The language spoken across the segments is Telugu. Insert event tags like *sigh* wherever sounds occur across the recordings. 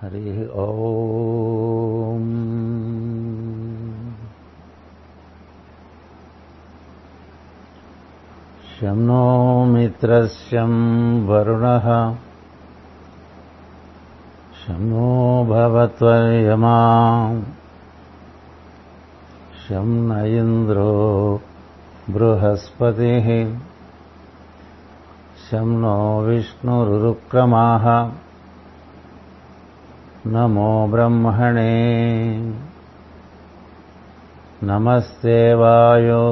हरिः ॐ शं नो मित्रस्यं वरुणः। शं नो भवत्व शं न इन्द्रो बृहस्पतिः। शं शंनो विष्णुरुक्रमाह नमो ब्रह्मणे। नमस्ते वायो।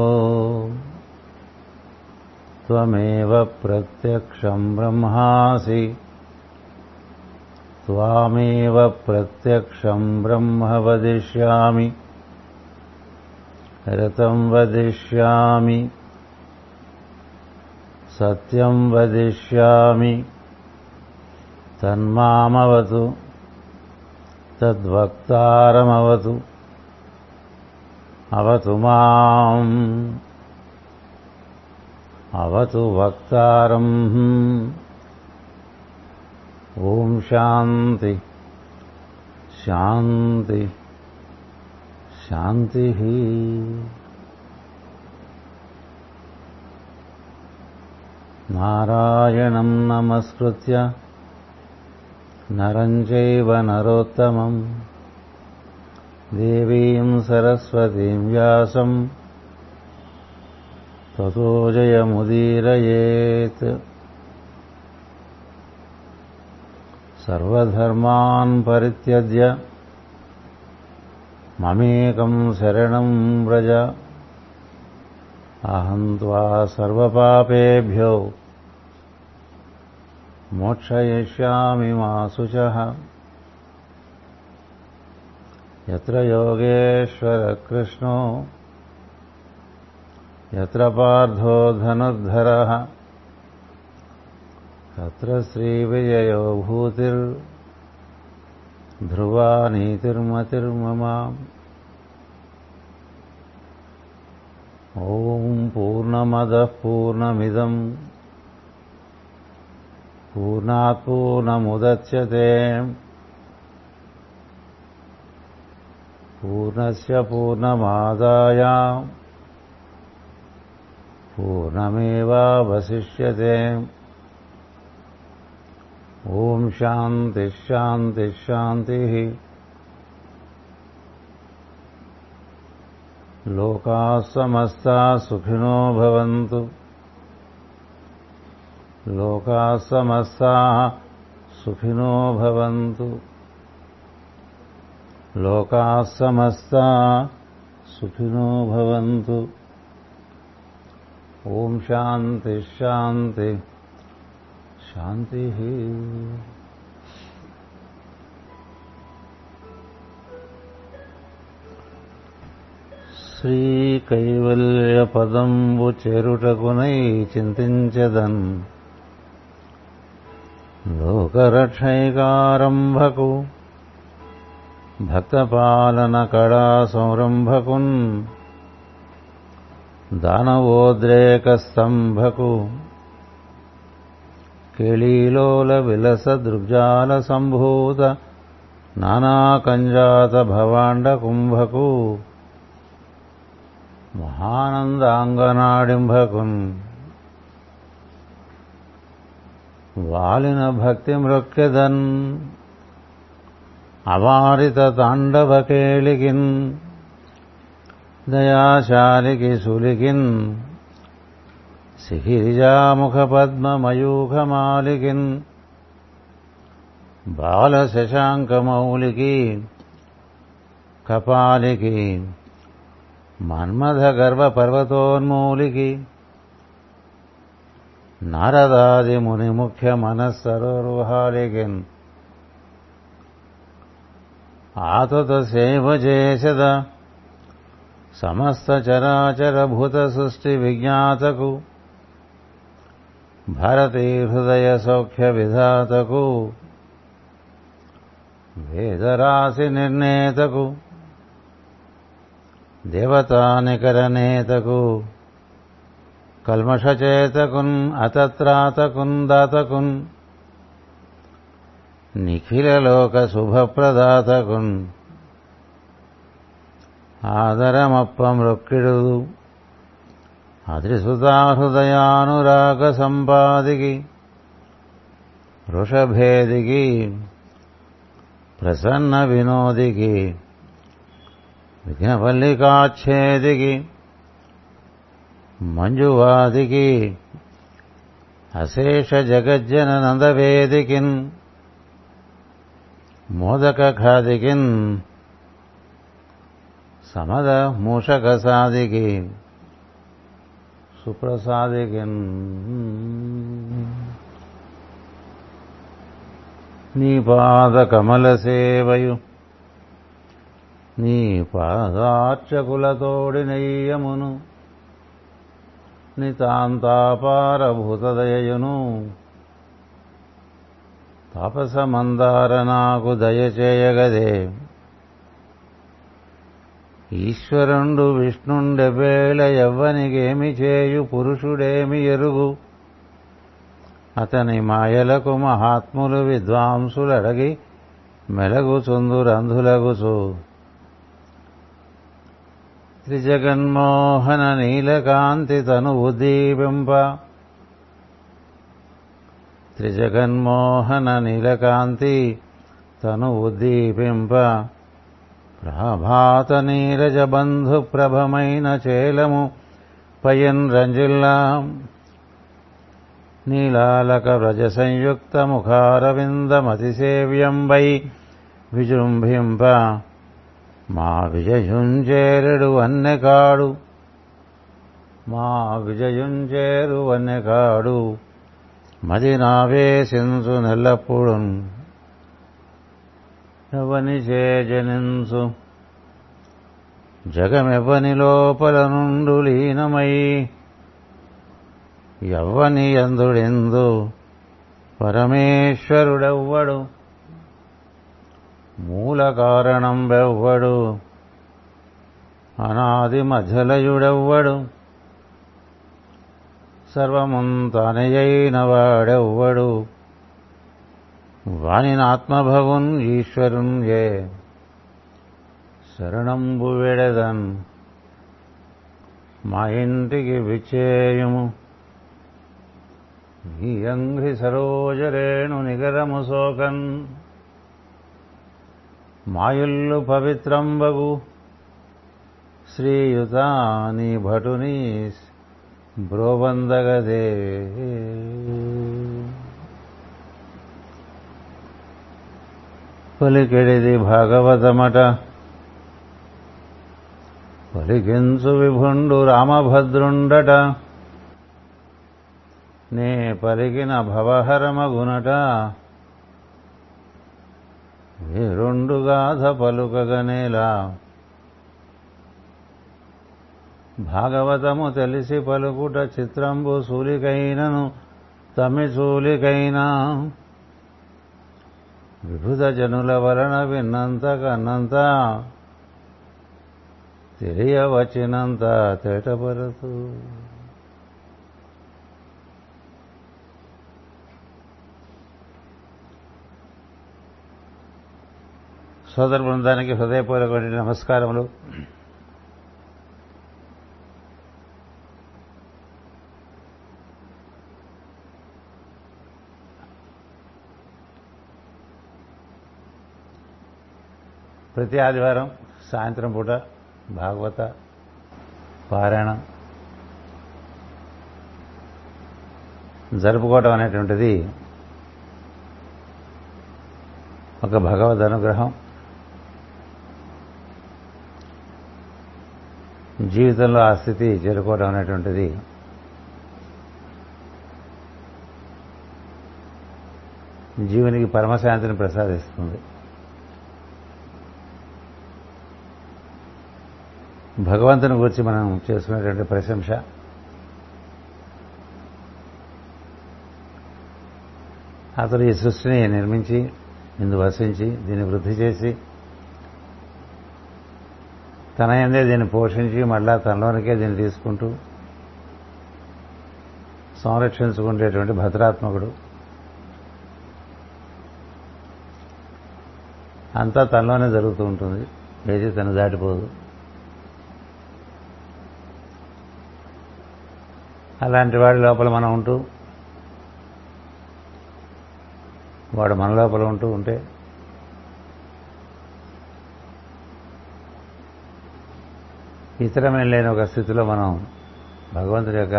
त्वमेव प्रत्यक्षम् ब्रह्मासि। त्वामेव प्रत्यक्षम् ब्रह्म वदिष्यामि। रतम् वदिष्यामि। सत्यम् वदिष्यामि। तन्मामवतु। तद्वक्तारमवतु। अवतु माम्। अवतु वक्तारम्। ॐ शान्ति। शान्ति। शान्तिः। नारायणम् नमस्कृत्य నరం చైవ నరోత్తమం. దేవీం సరస్వతీం వ్యాసం. తతో జయముదీరయేత్. సర్వధర్మాన్ పరిత్యజ్య. మమేకం శరణం వ్రజ. అహం సర్వపాపేభ్యో. మోక్షయిష్యామి మా శుచ ఎత్ర యోగేశ్వర కృష్ణో ఎత్ర పార్థో ధనుర్ధర తత్ర శ్రీవిజయో భూతిర్ ధ్రువా నీతిర్మతిర్మమా ఓం పూర్ణమద పూర్ణమిదం पूर्णात् पूर्णमुदच्यते पूर्णस्य पूर्णमादाय। पूर्णमेवावशिष्यते। ॐ शान्तिः शान्तिः शान्तिः। लोकाः समस्ताः सुखिनो भवन्तु లోకా సమస్తా సుఖినో భవంతు. లోకా సమస్తా సుఖినో భవంతు. ఓం శాంతి శాంతి. శాంతి. శ్రీకైవల్యపదంబు చెరుటకునై చింతించదన్. लोकरक्षैकारम्भको। भक्तपालनकडासंरम्भकुन्। दानवोद्रेकस्तम्भकु। केळीलोलविलसदृग्जालसम्भूतनानाकञ्जातभवाण्डकुम्भको महानन्दाङ्गनाडिम्भकुन्। వాలిన భక్తి మృక్కెదన్ అవారిత తాండవ కేళికిన్ దయాశాలికి సులికిన్ శిఖిరిజాముఖపద్మమయూఖమాలికిన్ బాలశశాంకమౌలికి కపాలికి మన్మథ గర్వ పర్వతోన్మూలికి నారదాది ముని ముఖ్య మనస్సరోహాలికిన్ ఆతుత సేవ చేసద సమస్త చరాచర భూత సృష్టి విజ్ఞాతకు భారతీ హృదయ సౌఖ్య విధాతకు వేదరాశి నిర్ణేతకు దేవతానికరనేతకు. కల్మషచేతకున్ అతత్రాతకున్ దాతకున్ నిఖిలలోక శుభప్రదాతకున్ ఆదరమప్పమృక్కిడుదు అద్రిసుతాహృదయానురాగ సంపాదికి వృషభేదికి ప్రసన్న వినోదికి విఘ్నపల్లికాచ్ఛేదికి మంజువాదికి అశేష జగజ్జన నందవేదికిన్ మోదక ఖాదికిన్ సమద మూషక సాదికి సుప్రసాదికిన్. నీ పాద కమల సేవయు నీ పాదార్చకులతోడి నెయ్యమును నితాంతాపారభూతదయయును తాపసమందార నాకు దయచేయగదే. ఈశ్వరుండు విష్ణుండెవేళ ఎవ్వనిగేమి చేయు పురుషుడేమి ఎరుగు. అతని మాయలకు మహాత్ములు విద్వాంసులడగి మెలగుచుందురంధులగుచు. త్రిజగన్మోహన నీలకాంతి తను ఉద్దీపింప త్రిజగన్మోహన నీలకాంతి తను ఉద్దీపింప ప్రభాత నీరజ బంధు ప్రభమైన చేలము పయన్ రంజిల్లా నీలాలక వ్రజ సంయుక్త ముఖారవిందమతిసేవ్యంబై విజృంభింప మా విజయుంచేరుడు వన్నెకాడు. మా విజయుంచేరు వన్నెకాడు. మది నావేశించు నెల్లప్పుడు ఎవని చేజనించు జగమెవని లోపల నుండు లీనమై. ఎవ్వని ఎందుడెందు పరమేశ్వరుడెవ్వడు? మూల కారణం వెవ్వడు అనాది మధ్యలయుడెవ్వడు సర్వముంతనయైన వాడెవ్వడు వానినాత్మభవున్ ఈశ్వరున్ ఏ. శరణంబు వెడదన్. మా ఇంటికి విచేయుము ఈ అంఘ్రి సరోజరేణు నిగరము సోకన్ మాయుల్లు పవిత్రంబగు శ్రీయుత నీ భటుని బ్రోబందగదే. పలికెడిది భాగవతమట. పలికించు విభుండు రామభద్రుండట. నే పలికిన భవహరమగునట. ఈ రెండు గాథ పలుకగనేలా. భాగవతము తెలిసి పలుకుట చిత్రంబు సూలికైనను తమి సూలికైనా. విభుత జనుల వలన విన్నంత కన్నంత తెలియవచ్చినంత తేటపరతు. సోదర బృందానికి హృదయపూర్వక నమస్కారములు. ప్రతి ఆదివారం సాయంత్రం పూట భాగవత పారాయణం జరుపుకోవటం అనేటువంటిది ఒక భగవద్ అనుగ్రహం. జీవితంలో ఆ స్థితి చేరుకోవడం అనేటువంటిది జీవునికి పరమశాంతిని ప్రసాదిస్తుంది. భగవంతుని గురించి మనం చేసుకునేటువంటి ప్రశంస. అతడు ఈ సృష్టిని నిర్మించి ఇందు వసించి దీన్ని వృద్ధి చేసి తన ఎందే దీన్ని పోషించి మళ్ళా తనలోనికే దీన్ని తీసుకుంటూ సంరక్షించుకునేటువంటి భద్రాత్మకుడు. అంతా తనలోనే జరుగుతూ ఉంటుంది. ఏది తను దాటిపోదు. అలాంటి వాడి లోపల మనం ఉంటూ వాడు మన లోపల ఉంటూ ఉంటే ఇతరమైన లేని ఒక స్థితిలో మనం భగవంతుడి యొక్క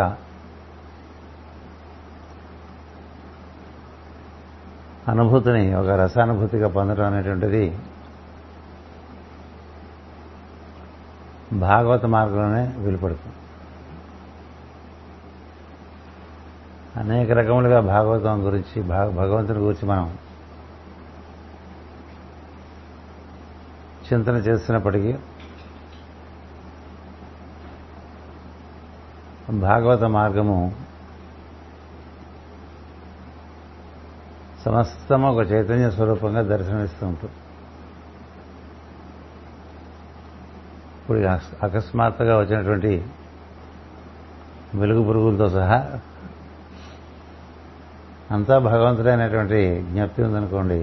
అనుభూతిని ఒక రసానుభూతిగా పొందడం అనేటువంటిది భాగవత మార్గంలోనే వెలుపడుతుంది. అనేక రకములుగా భాగవతం గురించి భగవంతుని గురించి మనం చింతన చేస్తున్నప్పటికీ భాగవత మార్గము సమస్తం ఒక చైతన్య స్వరూపంగా దర్శనమిస్తూ ఉంటుంది. ఇప్పుడు అకస్మాత్తుగా వచ్చినటువంటి వెలుగు పురుగులతో సహా అంతా భగవంతుడైనటువంటి జ్ఞప్తి ఉందనుకోండి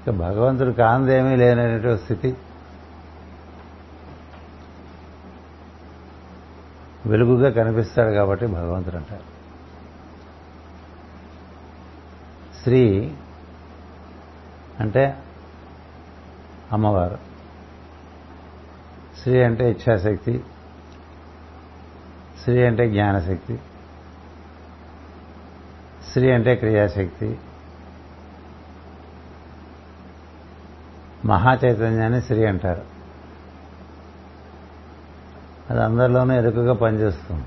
ఇక భగవంతుడు కాందేమీ లేనటువంటి స్థితి. వెలుగుగా కనిపిస్తాడు కాబట్టి భగవంతుడు అంటారు స్త్రీ అంటే అమ్మవారు. స్త్రీ అంటే ఇచ్ఛాశక్తి. స్త్రీ అంటే జ్ఞానశక్తి. స్త్రీ అంటే క్రియాశక్తి. మహాచైతన్యాన్ని స్త్రీ అంటారు. అది అందరిలోనూ ఎరుకగా పనిచేస్తుంది.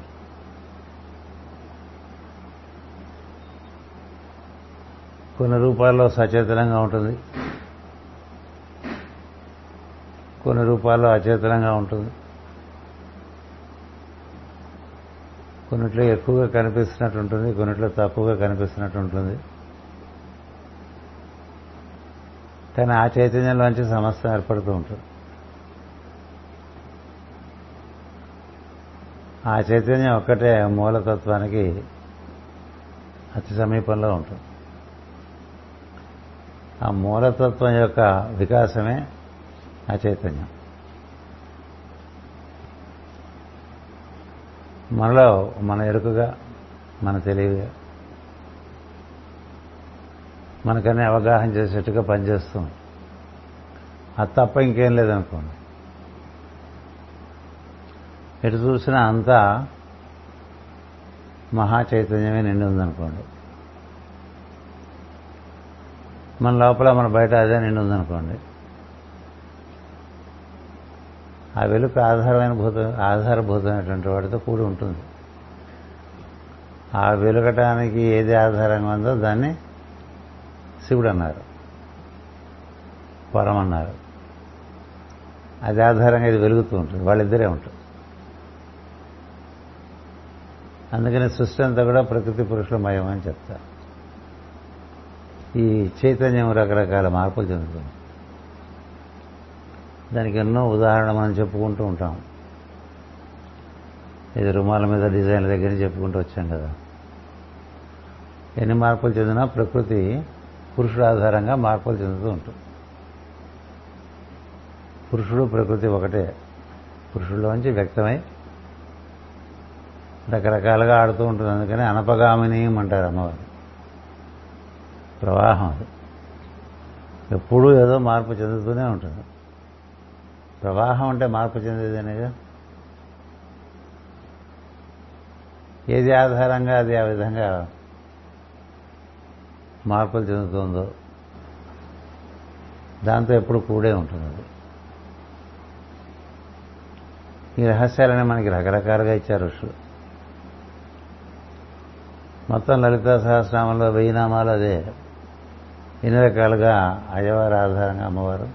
కొన్ని రూపాల్లో సచేతనంగా ఉంటుంది. కొన్ని రూపాల్లో అచేతనంగా ఉంటుంది. కొన్నిట్లో ఎక్కువగా కనిపిస్తున్నట్టు ఉంటుంది కొన్నిట్లో తక్కువగా కనిపిస్తున్నట్టు ఉంటుంది. కానీ ఆ చైతన్యంలోంచి సమస్య ఏర్పడుతూ ఉంటుంది. ఆ చైతన్యం ఒక్కటే మూలతత్వానికి అతి సమీపంలో ఉంటుంది. ఆ మూలతత్వం యొక్క వికాసమే ఆ చైతన్యం. మనలో మన ఎరుకగా మన తెలివిగా మనకనే అవగాహన చేసేట్టుగా పనిచేస్తుంది అది తప్ప ఇంకేం లేదనుకోండి. ఎటు చూసినా అంతా మహా చైతన్యమే నిండి ఉందనుకోండి. మన లోపల మన బయట అదే నిండి ఉందనుకోండి. ఆ వెలుక ఆధారమైన భూతం ఆధారభూతమైనటువంటి వాటితో కూడి ఉంటుంది. ఆ వెలుగటానికి ఏది ఆధారంగా ఉందో దాన్ని శివుడు అన్నారు పరమన్నారు. అది ఆధారంగా ఇది వెలుగుతూ ఉంటుంది. వాళ్ళిద్దరే ఉంటారు. అందుకని సృష్టి అంతా కూడా ప్రకృతి పురుషుల మయం అని చెప్తారు. ఈ చైతన్యం రకరకాల మార్పులు చెందుతుంది దానికి ఎన్నో ఉదాహరణ మనం చెప్పుకుంటూ ఉంటాం. ఇది రుమాల మీద డిజైన్ల దగ్గర చెప్పుకుంటూ వచ్చాం కదా. ఎన్ని మార్పులు చెందినా ప్రకృతి పురుషుడు ఆధారంగా మార్పులు చెందుతూ ఉంటుంది. పురుషుడు ప్రకృతి ఒకటే. పురుషుల్లోంచి వ్యక్తమై రకరకాలుగా ఆడుతూ ఉంటుంది. అందుకని అనపగామినీయం అంటారు అమ్మవారు? ప్రవాహం అది. ఎప్పుడూ ఏదో మార్పు చెందుతూనే ఉంటుంది. ప్రవాహం అంటే మార్పు చెందేదేనేగా? ఏది ఆధారంగా అది ఆ విధంగా మార్పులు చెందుతుందో దాంతో ఎప్పుడు కూడే ఉంటుంది అది. ఈ రహస్యాలని మనకి రకరకాలుగా ఇచ్చారు ఋషులు. మొత్తం లలితా సహస్రామంలో వెయ్యి నామాలు అదే. ఇన్ని రకాలుగా అయ్యవారి ఆధారంగా అమ్మవారు?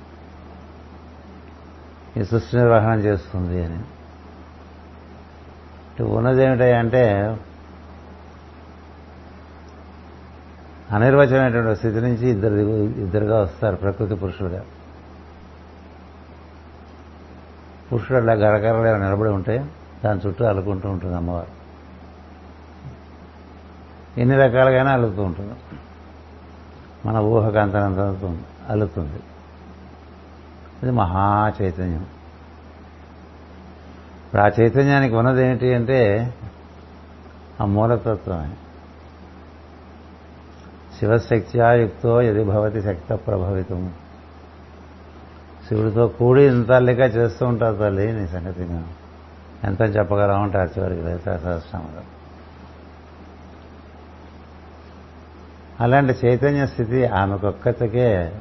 ఈ సృష్టి నిర్వహణ చేస్తుంది అని. ఉన్నదేమిటంటే అనిర్వచనమైనటువంటి స్థితి నుంచి ఇద్దరు ఇద్దరుగా వస్తారు ప్రకృతి పురుషుడుగా పురుషుడు అట్లా గడగరలే నిలబడి ఉంటే దాని చుట్టూ అల్లుకుంటూ ఉంటుంది అమ్మవారు. ఎన్ని రకాలుగానే అల్లుతూ ఉంటుంది. మన ఊహకు అంతనంత అల్లుతుంది ఇది మహా చైతన్యం. ఇప్పుడు ఆ చైతన్యానికి ఉన్నది ఏంటి అంటే ఆ మూలతత్వమే. శివశక్త్యాయుక్తో ఎది భవతి శక్త ప్రభావితం శివుడితో కూడి ఇంత లెక్క చేస్తూ ఉంటారు తల్లి నీ సంగతి ఎంత చెప్పగలం ఉంటారు చివరికి లలిత సహస్రంలో అలాంటి చైతన్య స్థితి ఆమెకొక్కతకే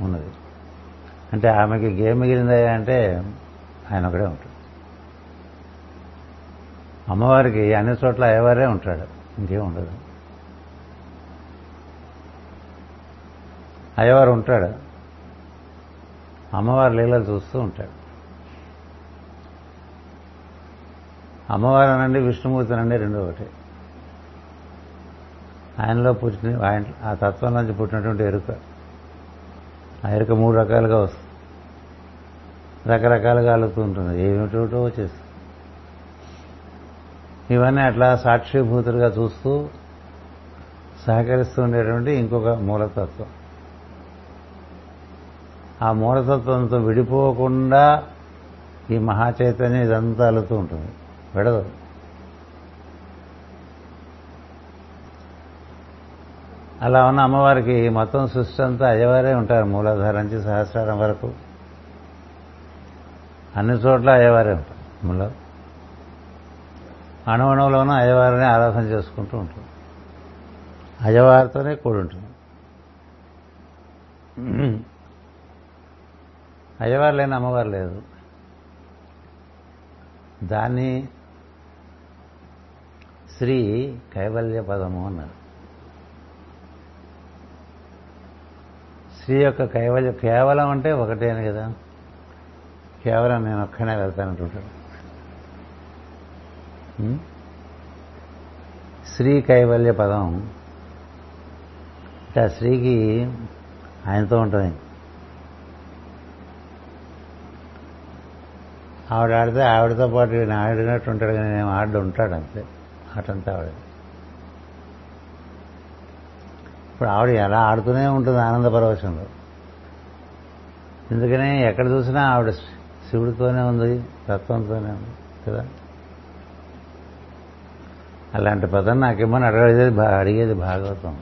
ఉన్నది. అంటే ఆమెకి గేమ్ మిగిలిందా అంటే ఆయన ఒకడే ఉంటాడు. అమ్మవారికి అన్ని చోట్ల అయ్యవారే ఉంటాడు. ఇంకేం ఉండదు. అయ్యవారు ఉంటాడు. అమ్మవారి లీలలు చూస్తూ ఉంటాడు. అమ్మవారు అనండి విష్ణుమూర్తి అనండి రెండు ఒకటి. ఆయనలో పుట్టిన ఆయన ఆ తత్వం నుంచి పుట్టినటువంటి ఎరుక. ఆ ఎరుక మూడు రకాలుగా వస్తుంది. రకరకాలుగా అలుగుతూ ఉంటుంది. ఏమిటో చేస్తుంది ఇవన్నీ అట్లా సాక్షిభూతులుగా చూస్తూ సహకరిస్తూ ఉండేటువంటి ఇంకొక మూలతత్వం. ఆ మూలతత్వంతో విడిపోకుండా ఈ మహాచైతన్యం ఇదంతా అలుతూ ఉంటుంది. విడదు. అలా ఉన్న అమ్మవారికి మొత్తం సృష్టి అంతా అయ్యవారే ఉంటారు మూలాధారం నుంచి సహస్రారం వరకు. అన్ని చోట్ల అయ్యవారే ఉంటారు మూల. అణువణువులోనూ అయ్యవారిని ఆరాధన చేసుకుంటూ ఉంటుంది అయ్యవారితోనే కూడి ఉంటుంది. అయ్యవారు లేని అమ్మవారు లేదు. దాన్ని శ్రీ కైవల్య పదము అన్నారు. స్త్రీ యొక్క కైవల్యం కేవలం అంటే ఒకటే అని కదా? కేవలం నేను ఒక్కనే వెళ్తానంటుంటాడు. శ్రీ కైవల్య పదం ఆ స్త్రీకి ఆయనతో ఉంటుంది. ఆవిడ ఆడితే ఆవిడతో పాటు ఈయన ఆడినట్టు ఉంటాడు కానీ నేను ఆడు ఉంటాడు అంతే. ఆటంతా ఆవిడ ఇప్పుడు ఆవిడ ఎలా ఆడుతూనే ఉంటుంది ఆనంద పరవశంలో. ఎందుకనే ఎక్కడ చూసినా ఆవిడ శివుడితోనే ఉంది తత్వంతోనే ఉంది కదా? అలాంటి పదం నాకేమని అడగేది అడిగేది భాగవతం.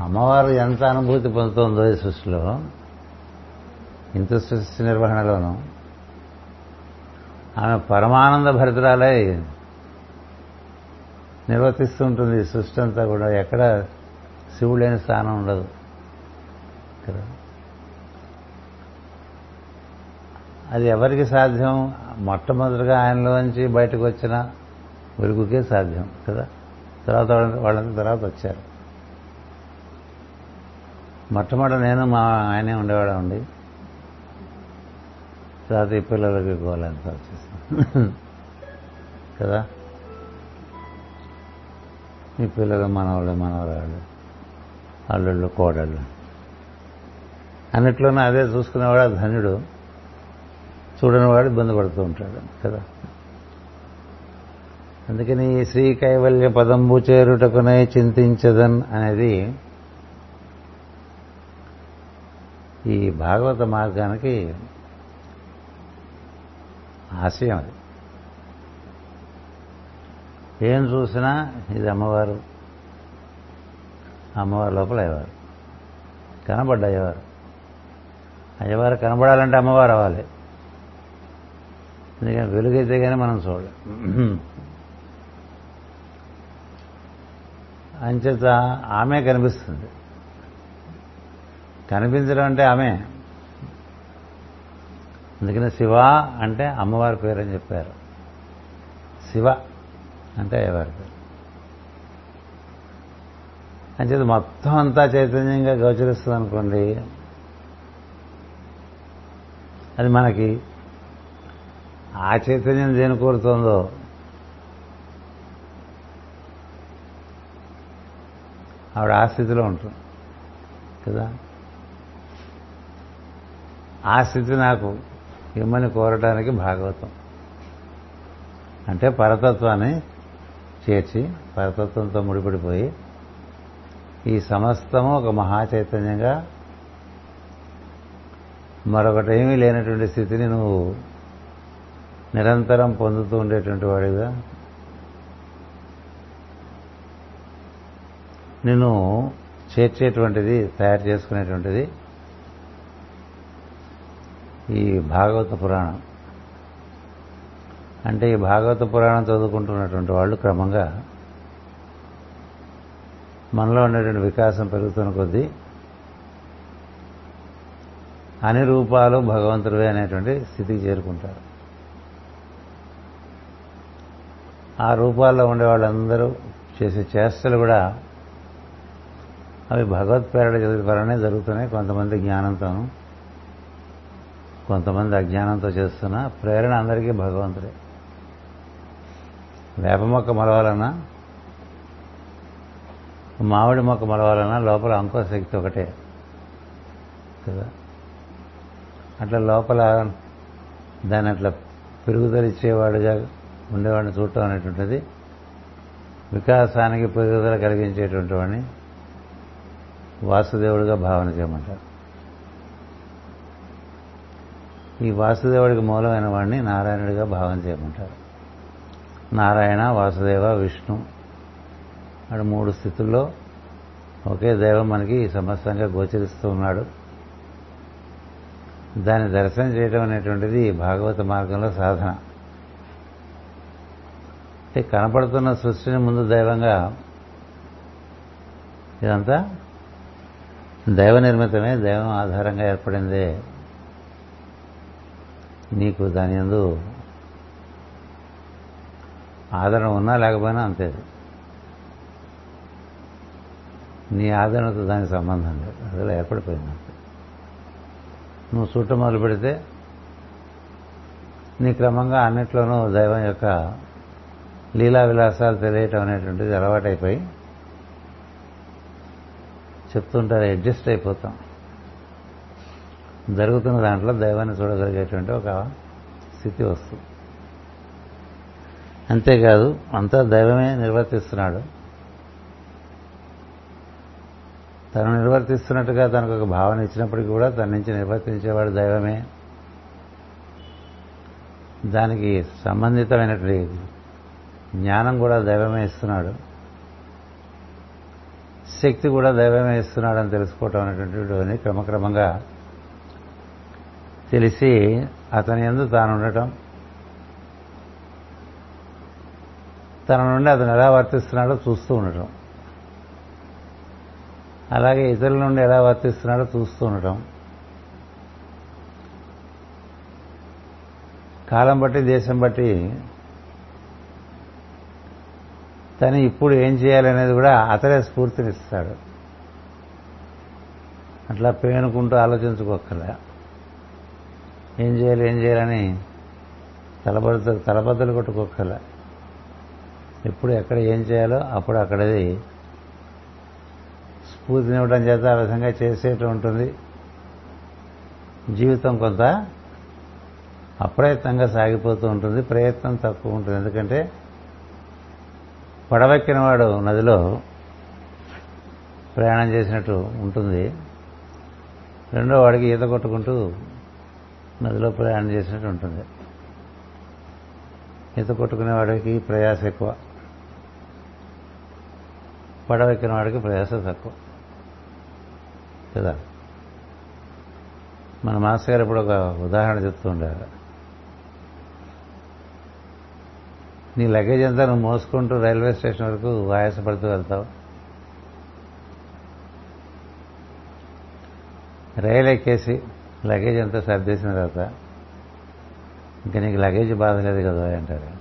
అమ్మవారు ఎంత అనుభూతి పొందుతుందో ఈ సృష్టిలో ఇంత సృష్టి నిర్వహణలోనూ. ఆమె పరమానంద భరితురాలై నిర్వర్తిస్తూ ఉంటుంది ఈ సృష్టి అంతా కూడా. ఎక్కడ శివుడు లేని స్థానం ఉండదు. కదా? అది ఎవరికి సాధ్యం? మొట్టమొదటిగా ఆయనలోంచి బయటకు వచ్చిన వెలుగుకే సాధ్యం కదా? తర్వాత వాళ్ళంతా తర్వాత వచ్చారు. మొట్టమొదటి నేను మా ఆయనే ఉండేవాడు ఉండి తర్వాత ఈ పిల్లలకి గోలంతా వచ్చేసాం *laughs* కదా? ఈ పిల్లలు మనవాళ్ళు మనవరాళ్ళు అల్లుళ్ళు కోడళ్ళు. అన్నిట్లోనూ అదే చూసుకునేవాడు ధన్యుడు చూడని వాడు ఇబ్బంది పడుతూ ఉంటాడు కదా? అందుకని శ్రీ కైవల్య పదంబు చేరుటకునే చింతించదన్ అనేది ఈ భాగవత మార్గానికి ఆశయం అది. ఏం చూసినా ఇది అమ్మవారు. అమ్మవారి లోపల అయ్యవారు. కనబడ్డ అయ్యవారు. అయ్యవారు కనబడాలంటే అమ్మవారు అవ్వాలి. ఎందుకంటే వెలుగైతే కానీ మనం చూడలేం. అంచేత ఆమె కనిపిస్తుంది. కనిపించడం అంటే ఆమె. అందుకనే శివ అంటే అమ్మవారి పేరు అని చెప్పారు. శివ. అంటే అయ్యేవారు అంచేది మొత్తం అంతా చైతన్యంగా గోచరిస్తుంది అనుకోండి అది మనకి ఆ చైతన్యం దేని కోరుతుందో. ఆవిడ ఆ స్థితిలో ఉంటుంది కదా? ఆ స్థితి నాకు ఇమ్మని కోరటానికి భాగవతం. అంటే పరతత్వాన్ని చేర్చి పరతత్వంతో ముడిపడిపోయి ఈ సమస్తము ఒక మహా చైతన్యంగా లేనటువంటి స్థితిని నువ్వు నిరంతరం పొందుతూ ఉండేటువంటి వాడిగా నిన్ను చేర్చేటువంటిది తయారు చేసుకునేటువంటిది ఈ భాగవత పురాణం. అంటే ఈ భాగవత పురాణం చదువుకుంటున్నటువంటి వాళ్ళు క్రమంగా మనలో ఉండేటువంటి వికాసం పెరుగుతున్న కొద్దీ అన్ని రూపాలు భగవంతుడివే అనేటువంటి స్థితికి చేరుకుంటారు. ఆ రూపాల్లో ఉండే వాళ్ళందరూ చేసే చేష్టలు కూడా అవి భగవత్ ప్రేరణ వలనే జరుగుతున్నాయి. కొంతమంది జ్ఞానంతోనూ కొంతమంది అజ్ఞానంతో చేస్తున్న ప్రేరణ అందరికీ భగవంతుడే. వేప మొక్క మొలవాలన్నా మామిడి మొక్క మొలవాలన్నా లోపల అంకోశక్తి ఒకటే. కదా? అట్లా లోపల దాన్ని అట్లా పెరుగుదల ఇచ్చేవాడుగా ఉండేవాడిని చూడటం అనేటువంటిది వికాసానికి పెరుగుదల కలిగించేటువంటి వాడిని వాసుదేవుడిగా భావన చేయమంటారు. ఈ వాసుదేవుడికి మూలమైన వాడిని నారాయణుడిగా భావన చేయమంటారు. నారాయణ వాసుదేవ విష్ణు. అటు మూడు స్థితుల్లో ఒకే దైవం మనకి సమస్తంగా గోచరిస్తూ ఉన్నాడు. దాన్ని దర్శనం చేయడం అనేటువంటిది భాగవత మార్గంలో సాధన. అంటే కనపడుతున్న సృష్టిని ముందు దైవంగా ఇదంతా దైవ నిర్మితమే దైవం ఆధారంగా ఏర్పడిందే. నీకు దాని ఎందు ఆదరణ ఉన్నా లేకపోయినా అంతే. నీ ఆదరణతో దానికి సంబంధం లేదు. అసలు ఏర్పడిపోయింది అంతే. నువ్వు చుట్ట మొదలు పెడితే నీ క్రమంగా అన్నిట్లోనూ దైవం యొక్క లీలా విలాసాలు తెలియటం అనేటువంటిది అలవాటైపోయి చెప్తుంటారు అడ్జస్ట్ అయిపోతాం. జరుగుతున్న దాంట్లో దైవాన్ని చూడగలిగేటువంటి ఒక స్థితి వస్తుంది. అంతేకాదు అంతా దైవమే నిర్వర్తిస్తున్నాడు. తను నిర్వర్తిస్తున్నట్టుగా తనకు ఒక భావన ఇచ్చినప్పటికీ కూడా తన నుంచి నిర్వర్తించేవాడు దైవమే. దానికి సంబంధితమైనటువంటి జ్ఞానం కూడా దైవమే ఇస్తున్నాడు. శక్తి కూడా దైవమే ఇస్తున్నాడు అని తెలుసుకోవటం అనేటువంటివన్నీ క్రమక్రమంగా తెలిసి అతని ఎందు తాను ఉండటం తన నుండి అతను ఎలా వర్తిస్తున్నాడో చూస్తూ ఉండటం. అలాగే ఇతరుల నుండి ఎలా వర్తిస్తున్నాడో చూస్తూ ఉండటం. కాలం బట్టి దేశం బట్టి తను ఇప్పుడు ఏం చేయాలనేది కూడా అతనే స్ఫూర్తినిస్తాడు. అట్లా పేనుకుంటూ ఆలోచించుకోక్కర్లే. ఏం చేయాలి ఏం చేయాలని తలబడుతూ తలబద్దలు కొట్టుకోక్కర్లే. ఎప్పుడు ఎక్కడ ఏం చేయాలో అప్పుడు అక్కడది స్ఫూర్తినివ్వడం చేత ఆ విధంగా చేసేట్టు ఉంటుంది. జీవితం కొంత అప్రయత్నంగా సాగిపోతూ ఉంటుంది ప్రయత్నం తక్కువ ఉంటుంది. ఎందుకంటే పడవెక్కిన వాడు నదిలో ప్రయాణం చేసినట్టు ఉంటుంది. రెండో వాడికి ఈత కొట్టుకుంటూ నదిలో ప్రయాణం చేసినట్టు ఉంటుంది. ఈత కొట్టుకునే వాడికి ప్రయాస ఎక్కువ. పడవెక్కిన వాడికి ప్రయాస తక్కువ. కదా? మన మాస్టర్ గారు ఇప్పుడు ఒక ఉదాహరణ చెప్తూ ఉండారు. నీ లగేజ్ అంతా నువ్వు మోసుకుంటూ రైల్వే స్టేషన్ వరకు ఆయాసపడుతూ వెళ్తావు. రైలు ఎక్కేసి లగేజ్ అంతా సర్దేసిన తర్వాత ఇంకా నీకు లగేజ్ బాధ లేదు కదా అంటారు.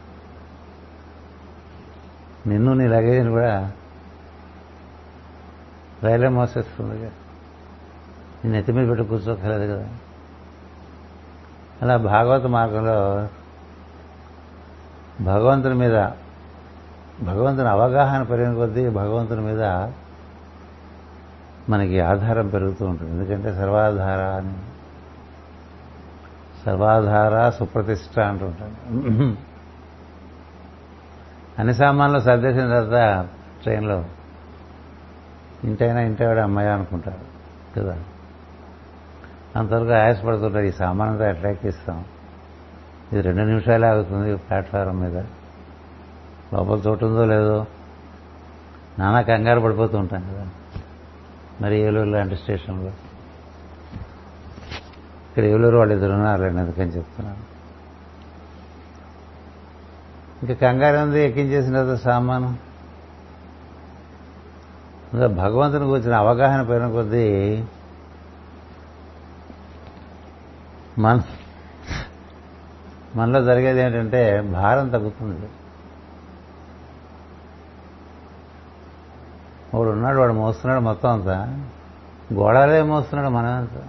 నిన్ను నీ లగేజ్ని కూడా రైలే మోసేస్తుంది నేను ఎత్తి మీద పెట్టి కూర్చోకలేదు కదా. అలా భాగవత మార్గంలో భగవంతుని మీద భగవంతుని అవగాహన పెరిగిన కొద్దీ భగవంతుని మీద మనకి ఆధారం పెరుగుతూ ఉంటుంది. ఎందుకంటే సర్వాధార అని సర్వాధార సుప్రతిష్ట అంటుంటాను అన్ని సామాన్లు సర్దేసిన తర్వాత ట్రైన్లో ఇంటైనా ఇంటవాడు అమ్మాయి అనుకుంటారు కదా? అంతవరకు ఆయాసపడుతుంటారు ఈ సామానంతా అట్రాక్ట్ ఇస్తాం ఇది రెండు నిమిషాలే ఆగుతుంది ప్లాట్ఫారం మీద. లోపల చోటు ఉందో లేదో. నానా కంగారు పడిపోతూ ఉంటాం కదా? మరి ఏలూరు లాంటి స్టేషన్లో. ఇక్కడ ఏలూరు వాళ్ళు ఇద్దరు ఉన్నారులేండి అందుకని చెప్తున్నాను. ఇంకా కంగారు ఉంది ఎక్కించేసిన సామాను. భగవంతుని గురించిన అవగాహన పెరిగిన కొద్దీ మన మనలో జరిగేది ఏంటంటే భారం తగ్గుతుంది. వాడు ఉన్నాడు వాడు మోస్తున్నాడు మొత్తం అంతా. గోడలే మోస్తున్నాడు మనమంతా.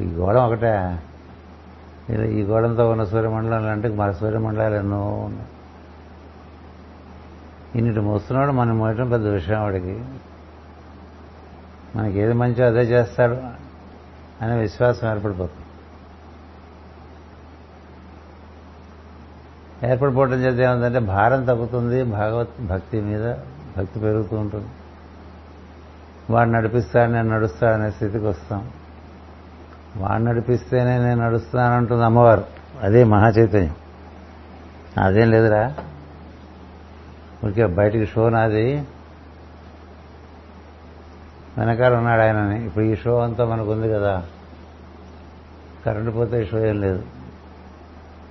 ఈ గోడ ఒకటే. ఈ గోడంతో ఉన్న సూర్యమండలం అంటే మన సూర్యమండలాలు ఎన్నో ఉన్నాయి. ఇన్నిటి మోస్తున్నాడు మనం మోయటం పెద్ద విషయం వాడికి మనకి ఏది మంచో అదే చేస్తాడు అనే విశ్వాసం ఏర్పడిపోతుంది. ఏర్పడిపోవటం చేత ఏముందంటే భారం తగ్గుతుంది భాగవత్ భక్తి మీద భక్తి పెరుగుతూ ఉంటుంది. వాడు నడిపిస్తాడు నేను నడుస్తాను అనే స్థితికి వస్తాం. వాడు నడిపిస్తేనే నేను నడుస్తానంటుంది అమ్మవారు. అదే మహా చైతన్యం. అదేం లేదురా? ఊరికే బయటికి షో నాది. వెనకాల ఉన్నాడు ఆయనని. ఇప్పుడు ఈ షో అంతా మనకు ఉంది కదా. కరెంటు పోతే ఈ షో ఏం లేదు.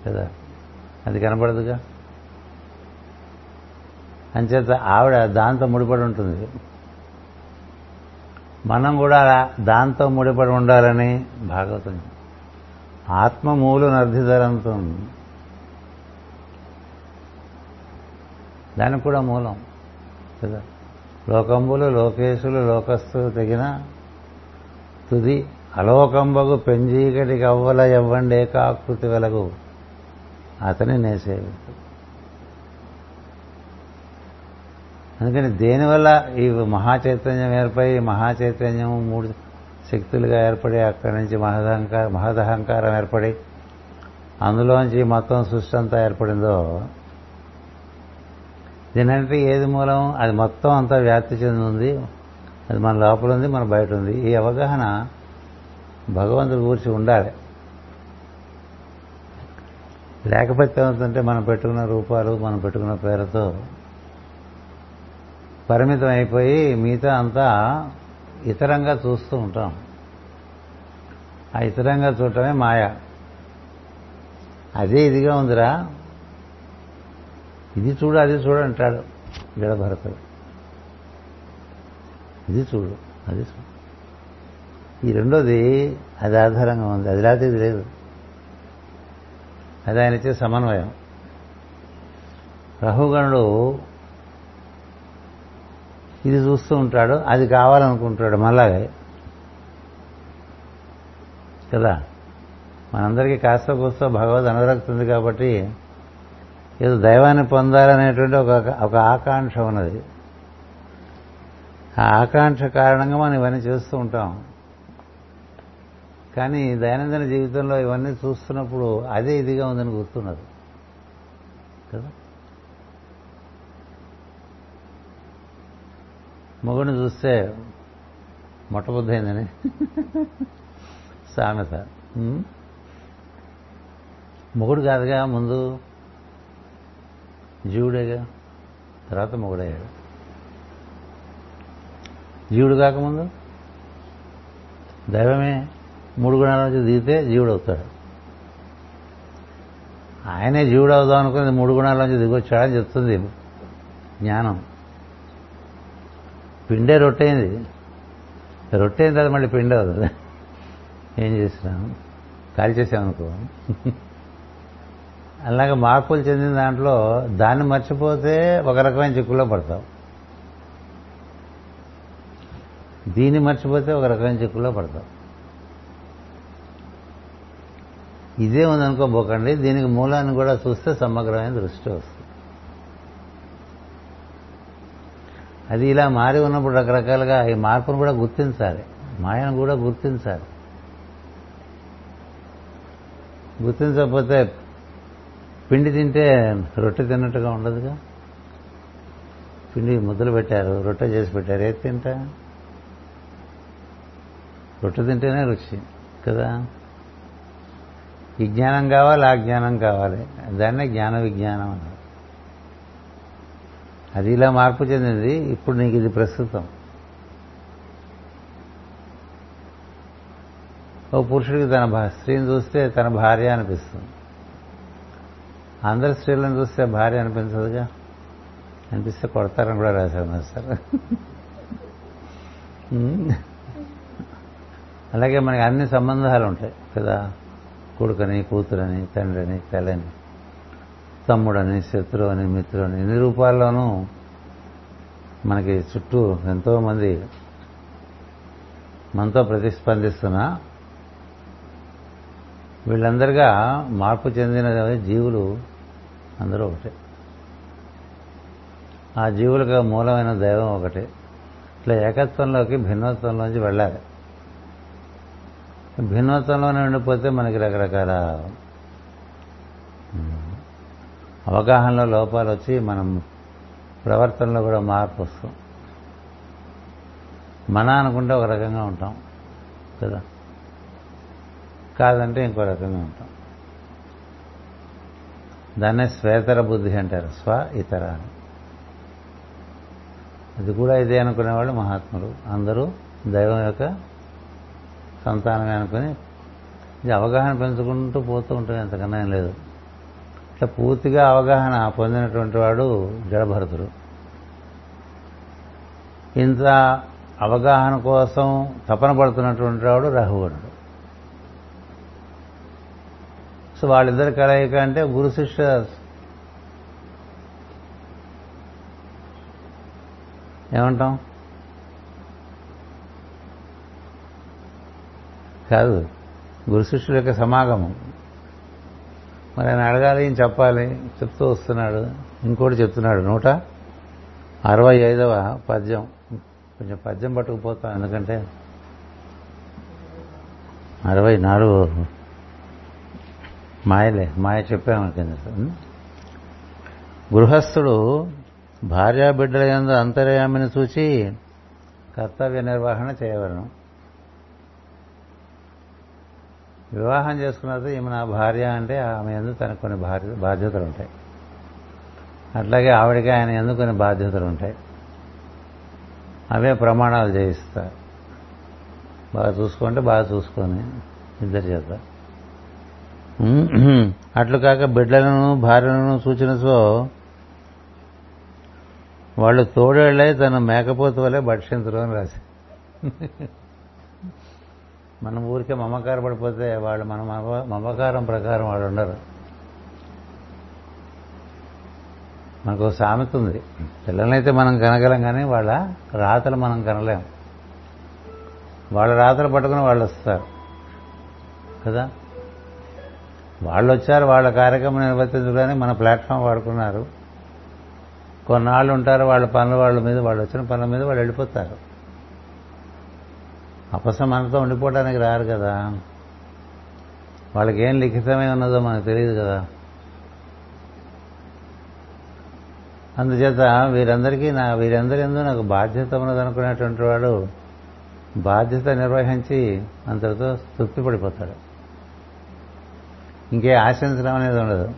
కదా? అది కనపడదుగా? అంచేత ఆవిడ దాంతో ముడిపడి ఉంటుంది. మనం కూడా దాంతో ముడిపడి ఉండాలని భాగవతం ఆత్మమూలు నర్ధిధరంతో దానికి కూడా మూలం. కదా? లోకంబులు లోకేశులు లోకస్తులు తెగిన తుది అలోకంబగు పెంజీకటికి అవ్వల ఎవ్వండే కాకృతి వెలగు. అతని నేసేవి. అందుకని దేనివల్ల ఈ మహాచైతన్యం ఏర్పడి మహాచైతన్యం మూడు శక్తులుగా ఏర్పడి అక్కడి నుంచి మహదహంకార మహదహంకారం ఏర్పడి అందులోంచి మొత్తం సృష్టి అంతా ఏర్పడిందో దీనంటే ఏది మూలం? అది మొత్తం అంతా వ్యాప్తి చెందింది అది మన లోపల ఉంది మన బయట ఉంది. ఈ అవగాహన భగవంతుడు గురించి ఉండాలి. లేకపోతే ఏమవుతుంటే మనం పెట్టుకున్న రూపాలు మనం పెట్టుకున్న పేరుతో పరిమితం అయిపోయి మిగతా అంతా ఇతరంగా చూస్తూ ఉంటాం. ఆ ఇతరంగా చూడటమే మాయ. అదే ఇదిగా ఉందిరా. ఇది చూడు అది చూడు అంటాడు. విడభరతుడు ఇది చూడు అది చూడు. ఈ రెండోది అది ఆధారంగా ఉంది. అది లేకపోతే ఇది లేదు. అది ఆయన ఇచ్చే సమన్వయం. రహుగణుడు ఇది చూస్తూ ఉంటాడు అది కావాలనుకుంటాడు మళ్ళాగే. కదా? మనందరికీ కాస్త కూస్తో భగవద్ అనురక్తి ఉంది కాబట్టి ఏదో దైవాన్ని పొందాలనేటువంటి ఒక ఒక ఆకాంక్ష ఉన్నది. ఆ ఆకాంక్ష కారణంగా మనం ఇవన్నీ చేస్తూ ఉంటాం. కానీ దైనందిన జీవితంలో ఇవన్నీ చూస్తున్నప్పుడు అదే ఇదిగా ఉందని గుర్తున్నది. కదా? మొగుడిని చూస్తే మొట్టబుద్ధైందని. సామెత. మొగుడు కాదుగా ముందు. జీవుడేగా? తర్వాత మొగుడయ్యాడు. జీవుడు కాకముందు? దైవమే మూడు గుణాల నుంచి దిగితే జీవుడు అవుతాడు. ఆయనే జీవుడు అవుదాం అనుకుని మూడు గుణాల నుంచి దిగొచ్చాడని చెప్తుంది జ్ఞానం. పిండే రొట్టయింది. రొట్టె తర్వాత మళ్ళీ పిండి అవుతుంది ఏం చేసినాం? కాల్ చేసామనుకో అలాగే మార్పులు చెందిన దాంట్లో దాన్ని మర్చిపోతే ఒక రకమైన చిక్కులో పడతాం దీన్ని మర్చిపోతే ఒక రకమైన చిక్కులో పడతాం ఇదే ఉందనుకోబోకండి దీనికి మూలాన్ని కూడా చూస్తే సమగ్రమైన దృష్టి వస్తుంది. అది ఇలా మారి ఉన్నప్పుడు రకరకాలుగా ఈ మార్పును కూడా గుర్తించాలి. మాయను కూడా గుర్తించాలి. గుర్తించకపోతే పిండి తింటే రొట్టె తిన్నట్టుగా ఉండదుగా? పిండి ముద్దలు పెట్టారు రొట్టె చేసి పెట్టారు ఏది తింటా? రొట్టె తింటేనే రుచి కదా? ఈ జ్ఞానం కావాలి ఆ జ్ఞానం కావాలి. దాన్నే జ్ఞాన విజ్ఞానం అన్నారు అది ఇలా మార్పు చెందింది ఇప్పుడు నీకు ఇది ప్రస్తుతం. ఓ పురుషుడికి తన భా- స్త్రీని చూస్తే తన భార్య అనిపిస్తుంది. అందరి స్త్రీలను చూస్తే భార్య అనిపించదుగా? అనిపిస్తే కొడతారని కూడా రాశారు మాస్టర్ అలాగే మనకి అన్ని సంబంధాలు ఉంటాయి కదా? కొడుకని కూతురని తండ్రిని తల్లిని. తమ్ముడని శత్రువు అని మిత్రుని. ఇన్ని రూపాల్లోనూ మనకి చుట్టూ ఎంతో మంది మనతో ప్రతిస్పందిస్తున్నా వీళ్ళందరిగా మార్పు చెందిన జీవులు అందరూ ఒకటే. ఆ జీవులకు మూలమైన దైవం ఒకటే. ఇట్లా ఏకత్వంలోకి భిన్నత్వంలోంచి వెళ్ళాలి. భిన్నత్వంలోనే ఉండిపోతే మనకి రకరకాల అవగాహనలో లోపాలు వచ్చి మనం ప్రవర్తనలో కూడా మార్పు వస్తాం మన అనుకుంటే ఒక రకంగా ఉంటాం కదా? కాదంటే ఇంకో రకంగా ఉంటాం. దాన్నే శ్వేతర బుద్ధి అంటారు. స్వ ఇతర అని. అది కూడా ఇదే అనుకునేవాళ్ళు మహాత్ములు. అందరూ దైవం యొక్క సంతానమే అనుకుని ఇది అవగాహన పెంచుకుంటూ పోతూ ఉంటుంది. ఎంతకన్నా ఏం లేదు. ఇట్లా పూర్తిగా అవగాహన పొందినటువంటి వాడు జడభరతుడు. ఇంత అవగాహన కోసం తపన పడుతున్నటువంటి వాడు రాహుగణుడు సో వాళ్ళిద్దరు కలయిక అంటే గురు శిష్య ఏమంటాం? కాదు గురు శిష్యుల యొక్క సమాగమం. మరి ఆయన అడగాలి ఏం చెప్పాలి? చెప్తూ వస్తున్నాడు. ఇంకోటి చెప్తున్నాడు. నూట అరవై ఐదవ పద్యం. కొంచెం పద్యం పట్టుకుపోతాం ఎందుకంటే అరవై నాలుగు మాయలే మాయ చెప్పామనుకుంది గృహస్థుడు భార్యాబిడ్డల బిడ్డల యందు అంతర్యామిని చూచి కర్తవ్య నిర్వహణ చేయవలను. వివాహం చేసుకున్నది ఈమె నా భార్య అంటే ఆమె ఎందు తనకు కొన్ని భార్య బాధ్యతలు ఉంటాయి అట్లాగే ఆవిడకి ఆయన ఎందు కొన్ని బాధ్యతలు ఉంటాయి అవే ప్రమాణాలు చేయిస్తారు బాగా చూసుకుంటే బాగా చూసుకొని ఇద్దరు చేత. అట్లు కాక బిడ్డలను భార్యలను సూచనతో వాళ్ళు తోడేళ్ళే తన మేకపోతు వలె భక్షించరు అని రాసి. మనం ఊరికే మమకార పడిపోతే వాళ్ళు మన మమకారం ప్రకారం వాళ్ళు ఉండరు. మనకు సామెత ఉంది. పిల్లలనైతే మనం కనగలం కానీ వాళ్ళ రాతలు మనం కనలేం. వాళ్ళ రాతలు పట్టుకుని వాళ్ళు వస్తారు. కదా? వాళ్ళు వచ్చారు వాళ్ళ కార్యక్రమం నిర్వర్తించడానికి మన ప్లాట్ఫామ్ వాడుకున్నారు. కొన్నాళ్ళు ఉంటారు వాళ్ళ పనుల వాళ్ళ మీద వాళ్ళు వచ్చిన పనుల మీద వాళ్ళు వెళ్ళిపోతారు. అపసం మనతో ఉండిపోవడానికి రారు కదా. వాళ్ళకి ఏం లిఖితమై ఉన్నదో మనకు తెలియదు కదా. అందుచేత వీరందరికీ నా వీరందరి ఎందు నాకు బాధ్యత ఉన్నదనుకునేటువంటి వాడు బాధ్యత నిర్వహించి అంతటితో తృప్తి పడిపోతాడు. ఇంకే ఆశించడం అనేది ఉండదు.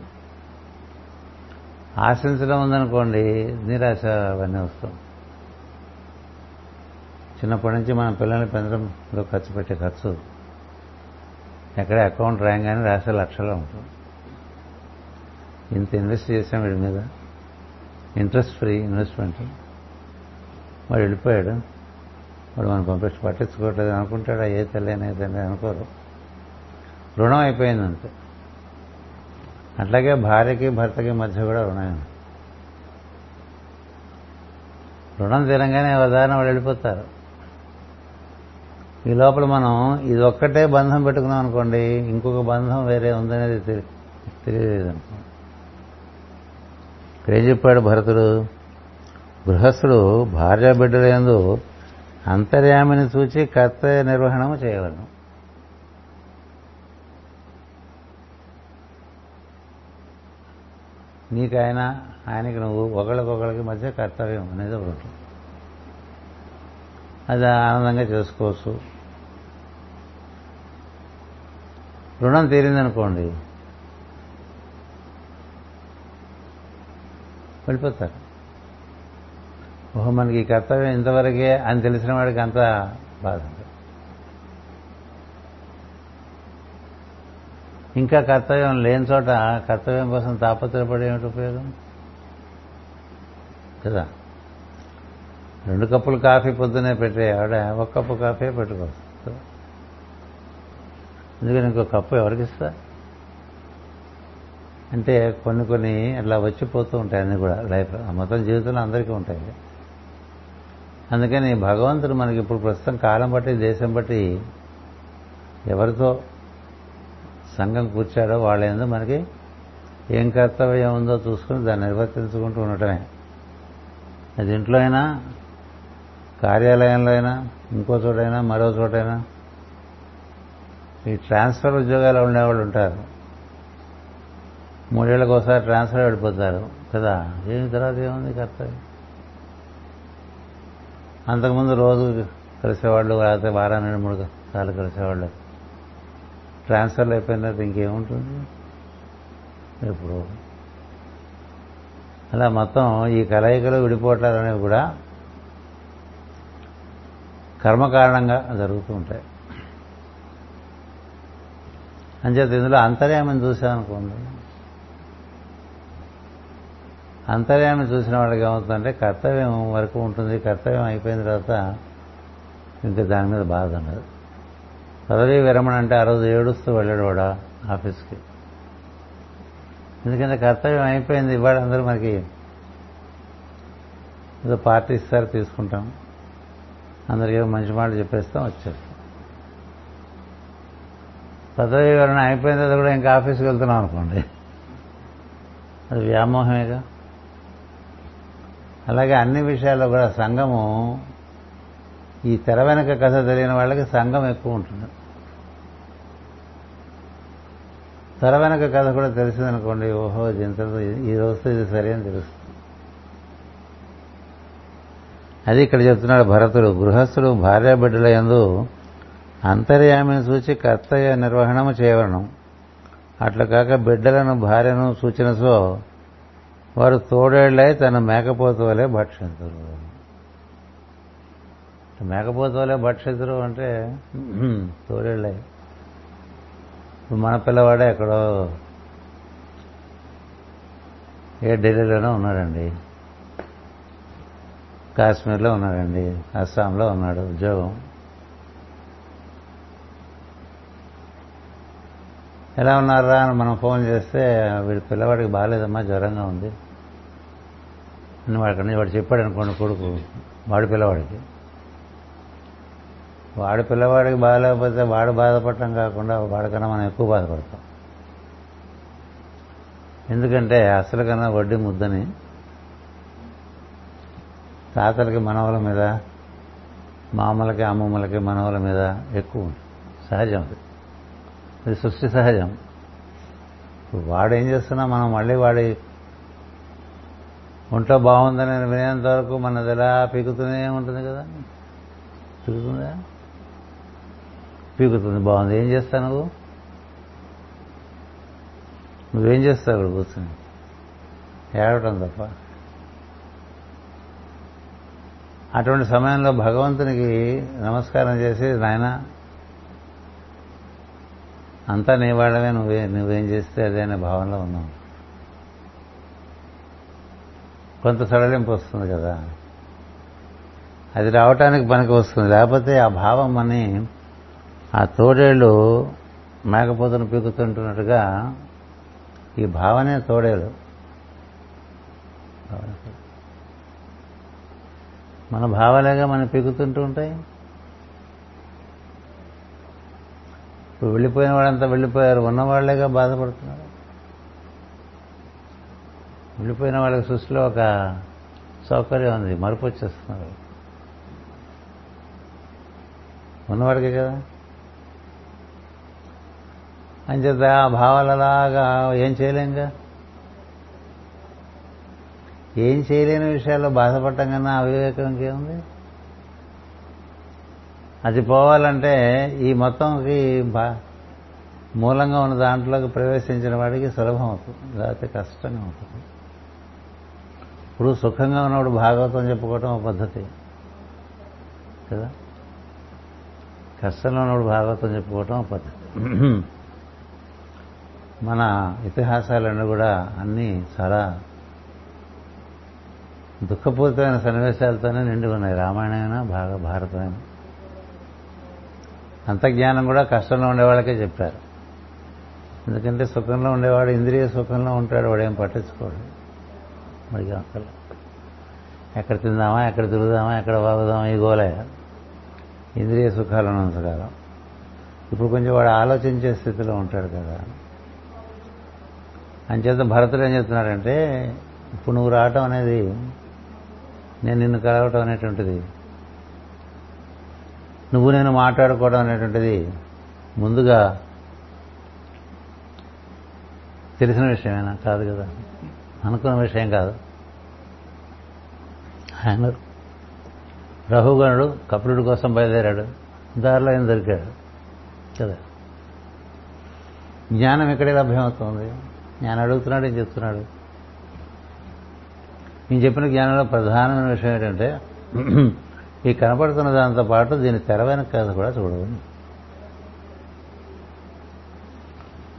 ఆశించడం ఉందనుకోండి నిరాశ అవన్నీ వస్తాం. చిన్నప్పటి నుంచి మనం పిల్లల్ని పెంచడంలో ఖర్చు పెట్టే ఖర్చు. ఎక్కడ అకౌంట్ రాయంగానే రాసే లక్షల్లో ఉంటుంది ఇంత ఇన్వెస్ట్ చేసాం వీడి మీద. Interest free investment. వాడు వెళ్ళిపోయాడు. వాడు మనం పంపించి పట్టించుకోవట్లేదు అనుకుంటాడు? ఏ తల్లి ఏ అనుకోరు. రుణం అయిపోయిందంటే అట్లాగే భార్యకి భర్తకి మధ్య కూడా రుణం. రుణం తీరంగానే ఉదాహరణ వాళ్ళు వెళ్ళిపోతారు. ఈ లోపల మనం ఇది ఒక్కటే బంధం పెట్టుకున్నాం అనుకోండి ఇంకొక బంధం వేరే ఉందనేది తెలియలేదు అనుకో. ఇక్కడ ఏం చెప్పాడు భరతుడు. గృహస్థుడు భార్య బిడ్డలందు అంతర్యామిని చూచి కర్తవ్య నిర్వహణము చేయవలను. నీకు ఆయన ఆయనకి నువ్వు ఒకళ్ళకొకళ్ళకి మధ్య కర్తవ్యం అనేది ఒకటి ఉంటుంది. అది ఆనందంగా చేసుకోవచ్చు. రుణం తీరిందనుకోండి వెళ్ళిపోతారు. ఓహో మనకి ఈ కర్తవ్యం ఇంతవరకే అని తెలిసిన వాడికి అంత బాధ. ఇంకా కర్తవ్యం లేని చోట కర్తవ్యం కోసం తాపత్రపడే ఏమిటి ఉపయోగం? కదా? రెండు కప్పులు కాఫీ పొద్దునే పెట్టే ఆవిడ ఒక కప్పు కాఫీ పెట్టుకోవచ్చు అందుకని ఇంకో కప్పు ఎవరికి ఇస్తా? అంటే కొన్ని కొన్ని అట్లా వచ్చిపోతూ ఉంటాయి అన్నీ కూడా. లైఫ్ మొత్తం జీవితంలో అందరికీ ఉంటాయి. అందుకని భగవంతుడు మనకి ఇప్పుడు ప్రస్తుతం కాలం బట్టి దేశం బట్టి ఎవరితో సంఘం కూర్చాడో వాళ్ళ ఏందో మనకి ఏం కర్తవ్యం ఉందో చూసుకుని దాన్ని నిర్వర్తించుకుంటూ ఉండటమే. అది ఇంట్లో అయినా కార్యాలయంలో అయినా ఇంకో చోటైనా మరో చోటైనా ఈ ట్రాన్స్ఫర్ ఉద్యోగాలు ఉండేవాళ్ళు ఉంటారు. మూడేళ్ళకి ఒకసారి ట్రాన్స్ఫర్ వెళ్ళిపోతారు కదా? దీని తర్వాత ఏముంది కర్తవ్యం? అంతకుముందు రోజు కలిసేవాళ్ళు లేకపోతే వారానికి మూడు సార్లు కలిసేవాళ్ళు. ట్రాన్స్ఫర్లు అయిపోయిన తర్వాత ఇంకేముంటుంది? ఇప్పుడు అలా మొత్తం ఈ కలయికలు విడిపోవటాలు అనేవి కూడా కర్మకారణంగా జరుగుతూ ఉంటాయి. అంచేత ఇందులో అంతర్యామని చూసామనుకోండి అంతర్యామి చూసిన వాళ్ళకి ఏమవుతుందంటే కర్తవ్యం వరకు ఉంటుంది కర్తవ్యం అయిపోయిన తర్వాత ఇంకా దాని మీద బాధ ఉండదు. పదవీ విరమణ అంటే ఆ రోజు ఏడుస్తూ వెళ్ళాడు వాడు ఆఫీస్కి. ఎందుకంటే కర్తవ్యం అయిపోయింది ఇవాళ అందరూ మనకి ఏదో పార్టీ ఇస్తారు తీసుకుంటాం. అందరికీ మంచి మాటలు చెప్పేస్తాం వచ్చేస్తాం. పదవీ వివరణ అయిపోయిన తర్వాత కూడా ఇంకా ఆఫీస్కి వెళ్తున్నాం అనుకోండి. అది వ్యామోహమేగా. అలాగే అన్ని విషయాల్లో కూడా సంఘము ఈ తెర వెనక కథ తెలియని వాళ్ళకి సంఘం ఎక్కువ ఉంటుంది. తెర వెనక కథ కూడా తెలిసిందనుకోండి ఓహో ఇంతలో ఈ రోజుతో ఇది సరి అని తెలుస్తుంది. అది ఇక్కడ చెప్తున్నాడు భరతుడు గృహస్థుడు భార్యాబిడ్డల యందు అంతర్యామిని చూచి కర్తవ్య నిర్వహణము చేయవలను. అట్లా కాక బిడ్డలను భార్యను సూచనసో వారు తోడేళ్ళై తన మేకపోతు వలె భక్షించరు మేకపోతు వలె భక్షించరు అంటే తోడేళ్ళై ఇప్పుడు మన పిల్లవాడే ఎక్కడో ఏ ఢిల్లీలోనో ఉన్నాడండి. కాశ్మీర్లో ఉన్నాడండి. అస్సాంలో ఉన్నాడు. ఉద్యోగం. ఎలా ఉన్నారా అని మనం ఫోన్ చేస్తే వీడి పిల్లవాడికి బాగాలేదమ్మా జ్వరంగా ఉంది. అని వాడికి వాడు చెప్పాడు అనుకోండి కొడుకు వాడి పిల్లవాడికి. వాడి పిల్లవాడికి బాగాలేకపోతే వాడు బాధపడటం కాకుండా వాడికన్నా మనం ఎక్కువ బాధపడతాం. ఎందుకంటే అసలు కన్నా వడ్డీ ముద్దని తాతలకి మనవల మీద మామలకి అమ్మమ్మలకి మనవల మీద ఎక్కువ సహజం అది. అది సృష్టి సహజం. వాడు ఏం చేస్తున్నా మనం మళ్ళీ వాడి ఒంట్లో బాగుందని వినేంత వరకు మనది ఎలా పీకుతూనే ఉంటుంది కదా. పీకుతుందా? పీకుతుంది బాగుంది. ఏం చేస్తావు నువ్వు? నువ్వేం చేస్తావు ఇక్కడ కూర్చొని? ఏడవటం తప్ప. అటువంటి సమయంలో భగవంతునికి నమస్కారం చేసి నాయన అంతా నీ వాళ్ళమే నువ్వే నువ్వేం చేస్తే అదే అనే భావనలో ఉన్నావు కొంత సడలింపు వస్తుంది కదా. అది రావటానికి పనికి వస్తుంది. లేకపోతే ఆ భావం అని ఆ తోడేళ్ళు మేకపోతను పీకుతుంటున్నట్టుగా ఈ భావనే తోడేలు మన భావాలేగా మనం పీకుతుంటూ ఉంటాయి. ఇప్పుడు వెళ్ళిపోయిన వాళ్ళంతా వెళ్ళిపోయారు ఉన్నవాళ్ళేగా బాధపడుతున్నారు. వెళ్ళిపోయిన వాళ్ళకి సృష్టిలో ఒక సౌకర్యం ఉంది మరుపు వచ్చేస్తున్నారు. ఉన్నవాడికే కదా? అంచేత ఆ భావాలలాగా ఏం చేయలేంగా ఏం చేయలేని విషయాల్లో బాధపడటం కన్నా అవివేకం ఇంకేముంది? అది పోవాలంటే ఈ మొత్తంకి బా మూలంగా ఉన్న దాంట్లోకి ప్రవేశించిన వాడికి సులభం అవుతుంది లేకపోతే కష్టంగా ఉంటుంది. ఇప్పుడు సుఖంగా ఉన్నప్పుడు భాగవతం చెప్పుకోవటం ఒక పద్ధతి. కదా? కష్టంలో ఉన్నప్పుడు భాగవతం చెప్పుకోవటం ఒక పద్ధతి. మన ఇతిహాసాలన్నీ కూడా అన్నీ చాలా దుఃఖపూరితమైన సన్నివేశాలతోనే నిండి ఉన్నాయి రామాయణమైనా భాగ అంత అంతజ్ఞానం కూడా కష్టంలో ఉండేవాళ్ళకే చెప్పారు. ఎందుకంటే సుఖంలో ఉండేవాడు ఇంద్రియ సుఖంలో ఉంటాడు వాడేం పట్టించుకోడు. వాడికి అక్కల ఎక్కడ తిందామా ఎక్కడ తిరుగుదామా ఎక్కడ వాగుదామా ఈ గోలే. ఇంద్రియ సుఖాలను ఉంచగలం. ఇప్పుడు కొంచెం వాడు ఆలోచించే స్థితిలో ఉంటాడు కదా. అంచేత భరతుడు ఏం చెప్తున్నాడంటే ఇప్పుడు నువ్వు రావటం అనేది నేను నిన్ను కలవటం అనేటువంటిది. నువ్వు నేను మాట్లాడుకోవడం అనేటువంటిది ముందుగా తెలిసిన విషయమేనా? కాదు కదా. అనుకున్న విషయం కాదు. ఆయన రఘుగణుడు కపిలుడి కోసం బయలుదేరాడు. దారిలో ఆయన దొరికాడు. కదా. జ్ఞానం ఇక్కడే లభ్యమవుతుంది? నేను అడుగుతున్నాడు ఏం చెప్తున్నాడు? నేను చెప్పిన జ్ఞానంలో ప్రధానమైన విషయం ఏంటంటే ఈ కనపడుతున్న దాంతో పాటు దీని తెర వెనక కథ కూడా చూడదు.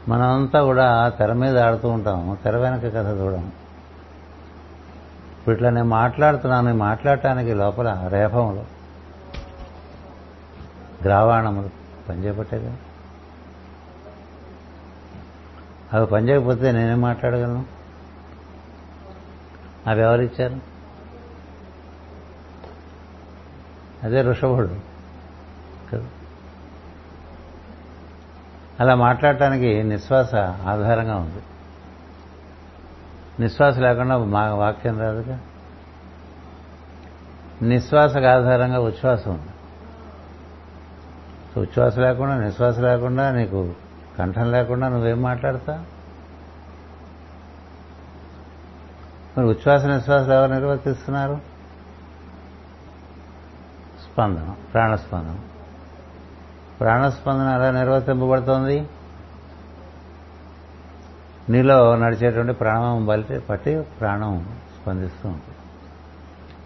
మనమంతా కూడా తెర మీద ఆడుతూ ఉంటాం. తెర వెనక కథ చూడము. ఇప్పుడు ఇట్లా నేను మాట్లాడుతున్నాను మాట్లాడటానికి లోపల రేపములు గ్రావాణములు పనిచేపట్టేగా అవి పనిచేయకపోతే నేనేం మాట్లాడగలను? అవి ఎవరిచ్చారు అదే ఋషభుడు. కదా? అలా మాట్లాడటానికి నిశ్వాస ఆధారంగా ఉంది. నిశ్వాస లేకుండా మా వాక్యం రాదుగా? నిశ్వాసకు ఆధారంగా ఉచ్ఛ్వాసం ఉంది. ఉచ్ఛ్వాస లేకుండా నిశ్వాస లేకుండా నీకు కంఠం లేకుండా నువ్వేం మాట్లాడతా మరి ఉచ్ఛ్వాస నిశ్వాసాలు ఎవరు నిర్వర్తిస్తున్నారు? స్పందనం ప్రాణస్పందనం. ప్రాణస్పందన ఎలా నిర్వర్తింపబడుతోంది? నీలో నడిచేటువంటి ప్రాణం బలి పట్టి ప్రాణం స్పందిస్తూ ఉంటుంది.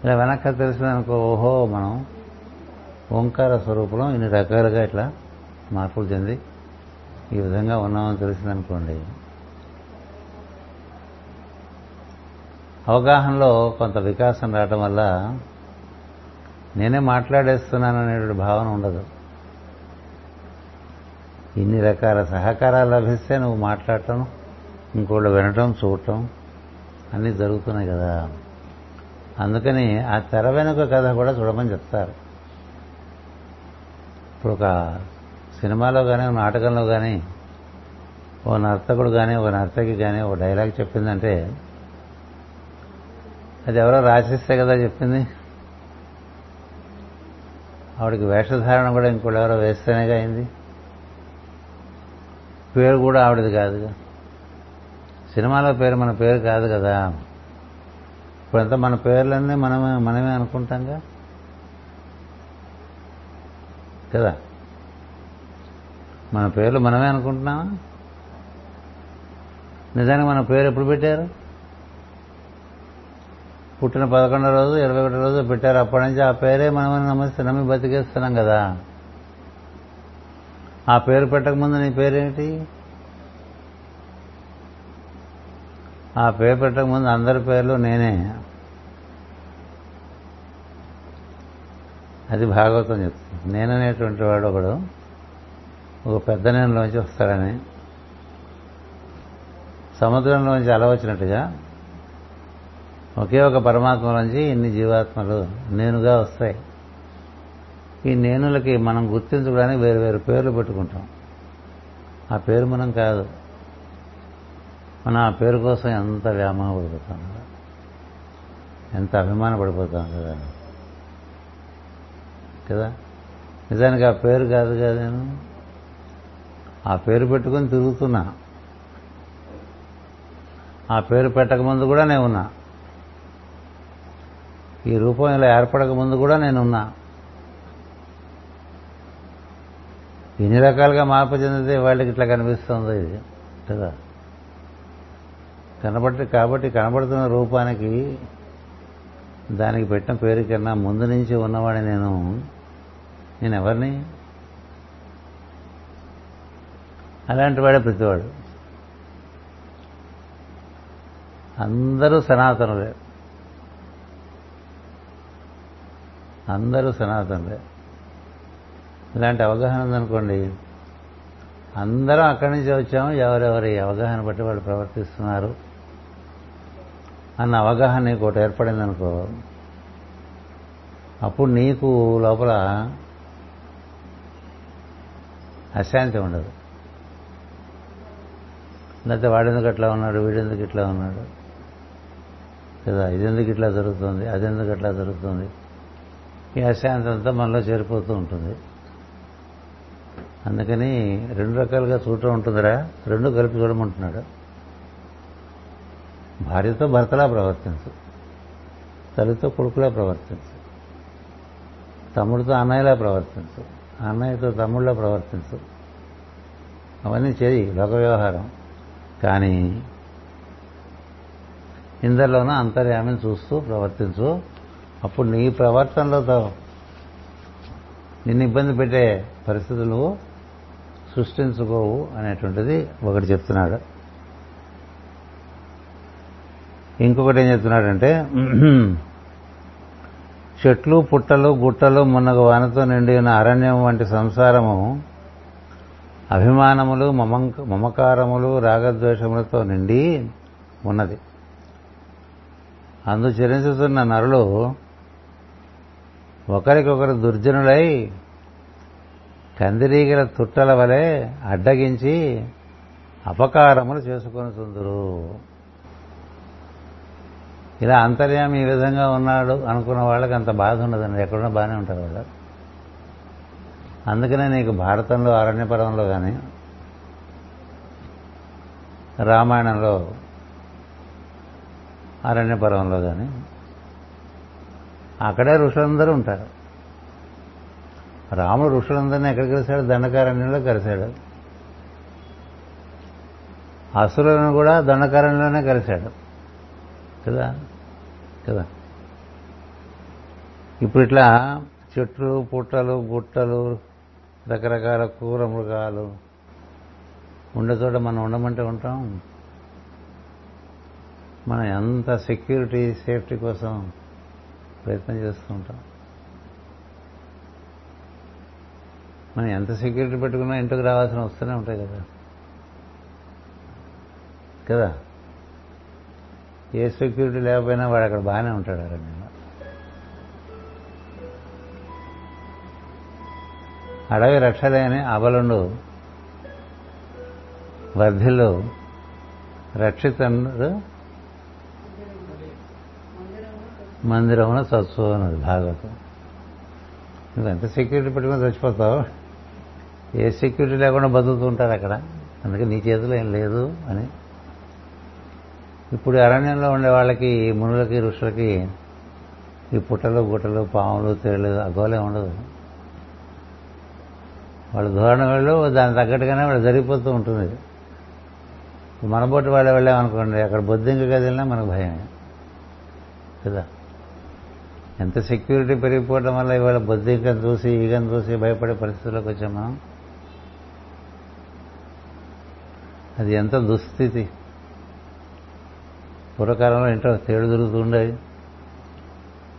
ఇలా వెనక తెలిసిందనుకో ఓహో మనం ఓంకార స్వరూపంలో ఇన్ని రకాలుగా ఇట్లా మార్పులు చెంది ఈ విధంగా ఉన్నామని తెలిసిందనుకోండి. అవగాహనలో కొంత వికాసం రావటం వల్ల నేనే మాట్లాడేస్తున్నాను అనేటువంటి భావన ఉండదు. ఇన్ని రకాల సహకారాలు లభిస్తే నువ్వు మాట్లాడటం ఇంకోళ్ళు వినటం చూడటం అన్నీ జరుగుతున్నాయి కదా. అందుకని ఆ తెర వెనుక కథ కూడా చూడమని చెప్తారు. ఇప్పుడు ఒక సినిమాలో కానీ ఒక నాటకంలో కానీ ఓ నర్తకుడు కానీ ఒక నర్తకి కానీ ఓ డైలాగ్ చెప్పిందంటే అది ఎవరో రాసిస్తే కదా చెప్పింది. ఆవిడకి వేషధారణ కూడా ఇంకోటి ఎవరో వేస్తేనేగా అయింది. పేరు కూడా ఆవిడది కాదుగా. సినిమాలో పేరు మన పేరు కాదు కదా. ఇప్పుడంతా మన పేర్లన్నీ మనమే మనమే అనుకుంటాంగా? కదా? మన పేర్లు మనమే అనుకుంటున్నామా? నిజానికి మన పేరు ఎప్పుడు పెట్టారు? పుట్టిన పదకొండో రోజు ఇరవై ఒకటో రోజు పెట్టారు. అప్పటి నుంచి ఆ పేరే మనమని నమ్మిస్తే నమ్మి బతికేస్తున్నాం కదా. ఆ పేరు పెట్టకముందు నీ పేరేంటి? ఆ పేరు పెట్టకముందు అందరి పేర్లు నేనే. అది భాగవతం చెప్తుంది. నేననేటువంటి వాడు ఒకడు. ఒక పెద్ద నేనులోంచి వస్తాడని. సముద్రంలోంచి అల వచ్చినట్టుగా. ఒకే ఒక పరమాత్మలోంచి ఇన్ని జీవాత్మలు నేనుగా వస్తాయి. ఈ నేనులకి మనం గుర్తించుకోవడానికి వేరు వేరు పేర్లు పెట్టుకుంటాం. ఆ పేరు మనం కాదు. మనం ఆ పేరు కోసం ఎంత వ్యామోహ పడిపోతాం కదా. ఎంత అభిమాన పడిపోతాం కదా. కదా? నిజానికి ఆ పేరు కాదు కదా నేను? ఆ పేరు పెట్టుకొని తిరుగుతున్నా. ఆ పేరు పెట్టకముందు కూడా నేను ఉన్నా. ఈ రూపం ఇలా ఏర్పడక ముందు కూడా నేనున్నా ఎన్ని రకాలుగా మార్పు చెందితే వాళ్ళకి ఇట్లా కనిపిస్తుంది ఇది కదా? కనబట్టి కాబట్టి కనబడుతున్న రూపానికి దానికి పెట్టిన పేరు కన్నా ముందు నుంచి ఉన్నవాడిని నేను నేను ఎవరిని? అలాంటి వాడే ప్రతివాడు. అందరూ సనాతనులే. అందరూ సనాతనులే. ఇలాంటి అవగాహన ఉందనుకోండి అందరం అక్కడి నుంచి వచ్చాము ఎవరెవరి అవగాహన బట్టి వాళ్ళు ప్రవర్తిస్తున్నారు అన్న అవగాహన నీకు ఒకటి ఏర్పడింది అనుకో అప్పుడు నీకు లోపల అశాంతి ఉండదు. లేకపోతే వాడెందుకు అట్లా ఉన్నాడు వీడెందుకు ఇట్లా ఉన్నాడు? కదా ఇదెందుకు ఇట్లా జరుగుతుంది అదెందుకు అట్లా జరుగుతుంది? ఈ అశాంతంతా మనలో చేరిపోతూ ఉంటుంది. అందుకని రెండు రకాలుగా చూడటం ఉంటుందిరా రెండు కలిపి చూడమంటున్నాడు భార్యతో భర్తలా ప్రవర్తించు తల్లితో కొడుకులా ప్రవర్తించు తమ్ముడితో అన్నయ్యలా ప్రవర్తించు అన్నయ్యతో తమ్ముళ్ళ ప్రవర్తించు. అవన్నీ చేయి లోక వ్యవహారం. కానీ ఇందరిలోనూ అంతర్యామిని చూస్తూ ప్రవర్తించు. అప్పుడు నీ ప్రవర్తనలో నిన్ను ఇబ్బంది పెట్టే పరిస్థితులు సృష్టించుకోవు అనేటువంటిది ఒకటి చెప్తున్నాడు. ఇంకొకటి ఏం చెప్తున్నాడంటే చెట్లు పుట్టలు గుట్టలు మున్నగ వానతో నిండి ఉన్న అరణ్యం వంటి సంసారము అభిమానములు మమకారములు రాగద్వేషములతో నిండి ఉన్నది. అందు చరించుతున్న నరులు ఒకరికొకరు దుర్జనులై కందిరీగల తుట్టల వలె అడ్డగించి అపకారములు చేసుకొని చుందురు ఇలా అంతర్యామి ఈ విధంగా ఉన్నాడు అనుకున్న వాళ్ళకి అంత బాధ ఉండదండి. ఎక్కడున్నా బాగానే ఉంటారు వాళ్ళు. అందుకనే నీకు భారతంలో అరణ్యపర్వంలో కానీ రామాయణంలో అరణ్యపర్వంలో కానీ అక్కడే ఋషులందరూ ఉంటారు. రాముడు ఋషులందరినీ ఎక్కడ కలిశాడు? దండకారణ్యంలో కలిశాడు. అసురులను కూడా దండకారణ్యంలోనే కలిశాడు. కదా? కదా? ఇప్పుడు ఇట్లా చెట్లు పుట్టలు గుట్టలు రకరకాల కూర మృగాలు. ఉండే చోట మనం ఉండమంటే ఉంటాం. మనం ఎంత సెక్యూరిటీ సేఫ్టీ కోసం ప్రయత్నం చేస్తూ ఉంటాం. మనం ఎంత సెక్యూరిటీ పెట్టుకున్నా ఇంటికి రావాల్సిన వస్తూనే ఉంటాయి కదా. కదా? ఏ సెక్యూరిటీ లేకపోయినా వాడు అక్కడ బాగానే ఉంటాడు అరణ్యంలో అడవి రక్షలేని అబలుండు వర్ధిలు రక్షితండు మందిరమున సత్సు అన్నది భాగవతం. నువ్వు ఎంత సెక్యూరిటీ పెట్టుకుని చచ్చిపోతావు. ఏ సెక్యూరిటీ లేకుండా బతుకుతూ ఉంటారు అక్కడ. అందుకే నీ చేతిలో ఏం లేదు అని. ఇప్పుడు అరణ్యంలో ఉండే వాళ్ళకి మునులకి ఋషులకి ఈ పుట్టలు గుట్టలు పాములు తేళ్ళు అగోలే ఉండదు. వాళ్ళ ధోరణ వెళ్ళు దానికి తగ్గట్టుగానే వాళ్ళు జరిగిపోతూ ఉంటుంది. మనబోటి వాళ్ళు వెళ్ళామనుకోండి అక్కడ బొద్దింక కదిలినా మనకు భయమే. కదా? ఎంత సెక్యూరిటీ పెరిగిపోవడం వల్ల ఇవాళ బొద్దింకను చూసి ఈగను చూసి భయపడే పరిస్థితుల్లోకి వచ్చాం మనం? అది ఎంత దుస్థితి. పూర్వకాలంలో ఇంట్లో తేడు తిరుగుతూ ఉండేది.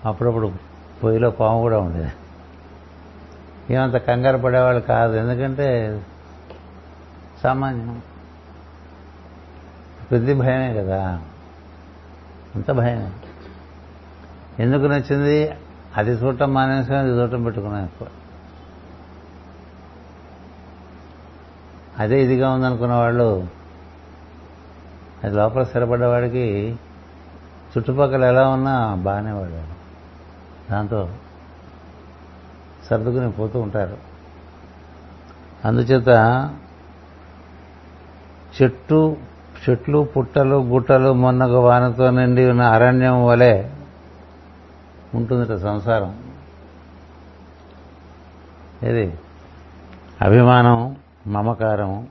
అప్పుడప్పుడు పొయ్యిలో పాము కూడా ఉండేది. ఏమంత కంగారు పడేవాళ్ళు కాదు. ఎందుకంటే సామాన్యం. ప్రతి భయమే కదా. అంత భయమే ఎందుకు నచ్చింది? అది చూడటం మానేసుకుని అది చూడటం పెట్టుకున్నాం ఎక్కువ. అదే ఇదిగా ఉందనుకున్న వాళ్ళు అది లోపల స్థిరపడ్డవాడికి చుట్టుపక్కల ఎలా ఉన్నా బాగానే వాడు దాంతో సర్దుకుని పోతూ ఉంటారు. అందుచేత చెట్టు చెట్లు పుట్టలు గుట్టలు మొన్నగ వానతో నిండి ఉన్న అరణ్యం వలె ఉంటుందిట సంసారం. ఇది అభిమానం మమకారం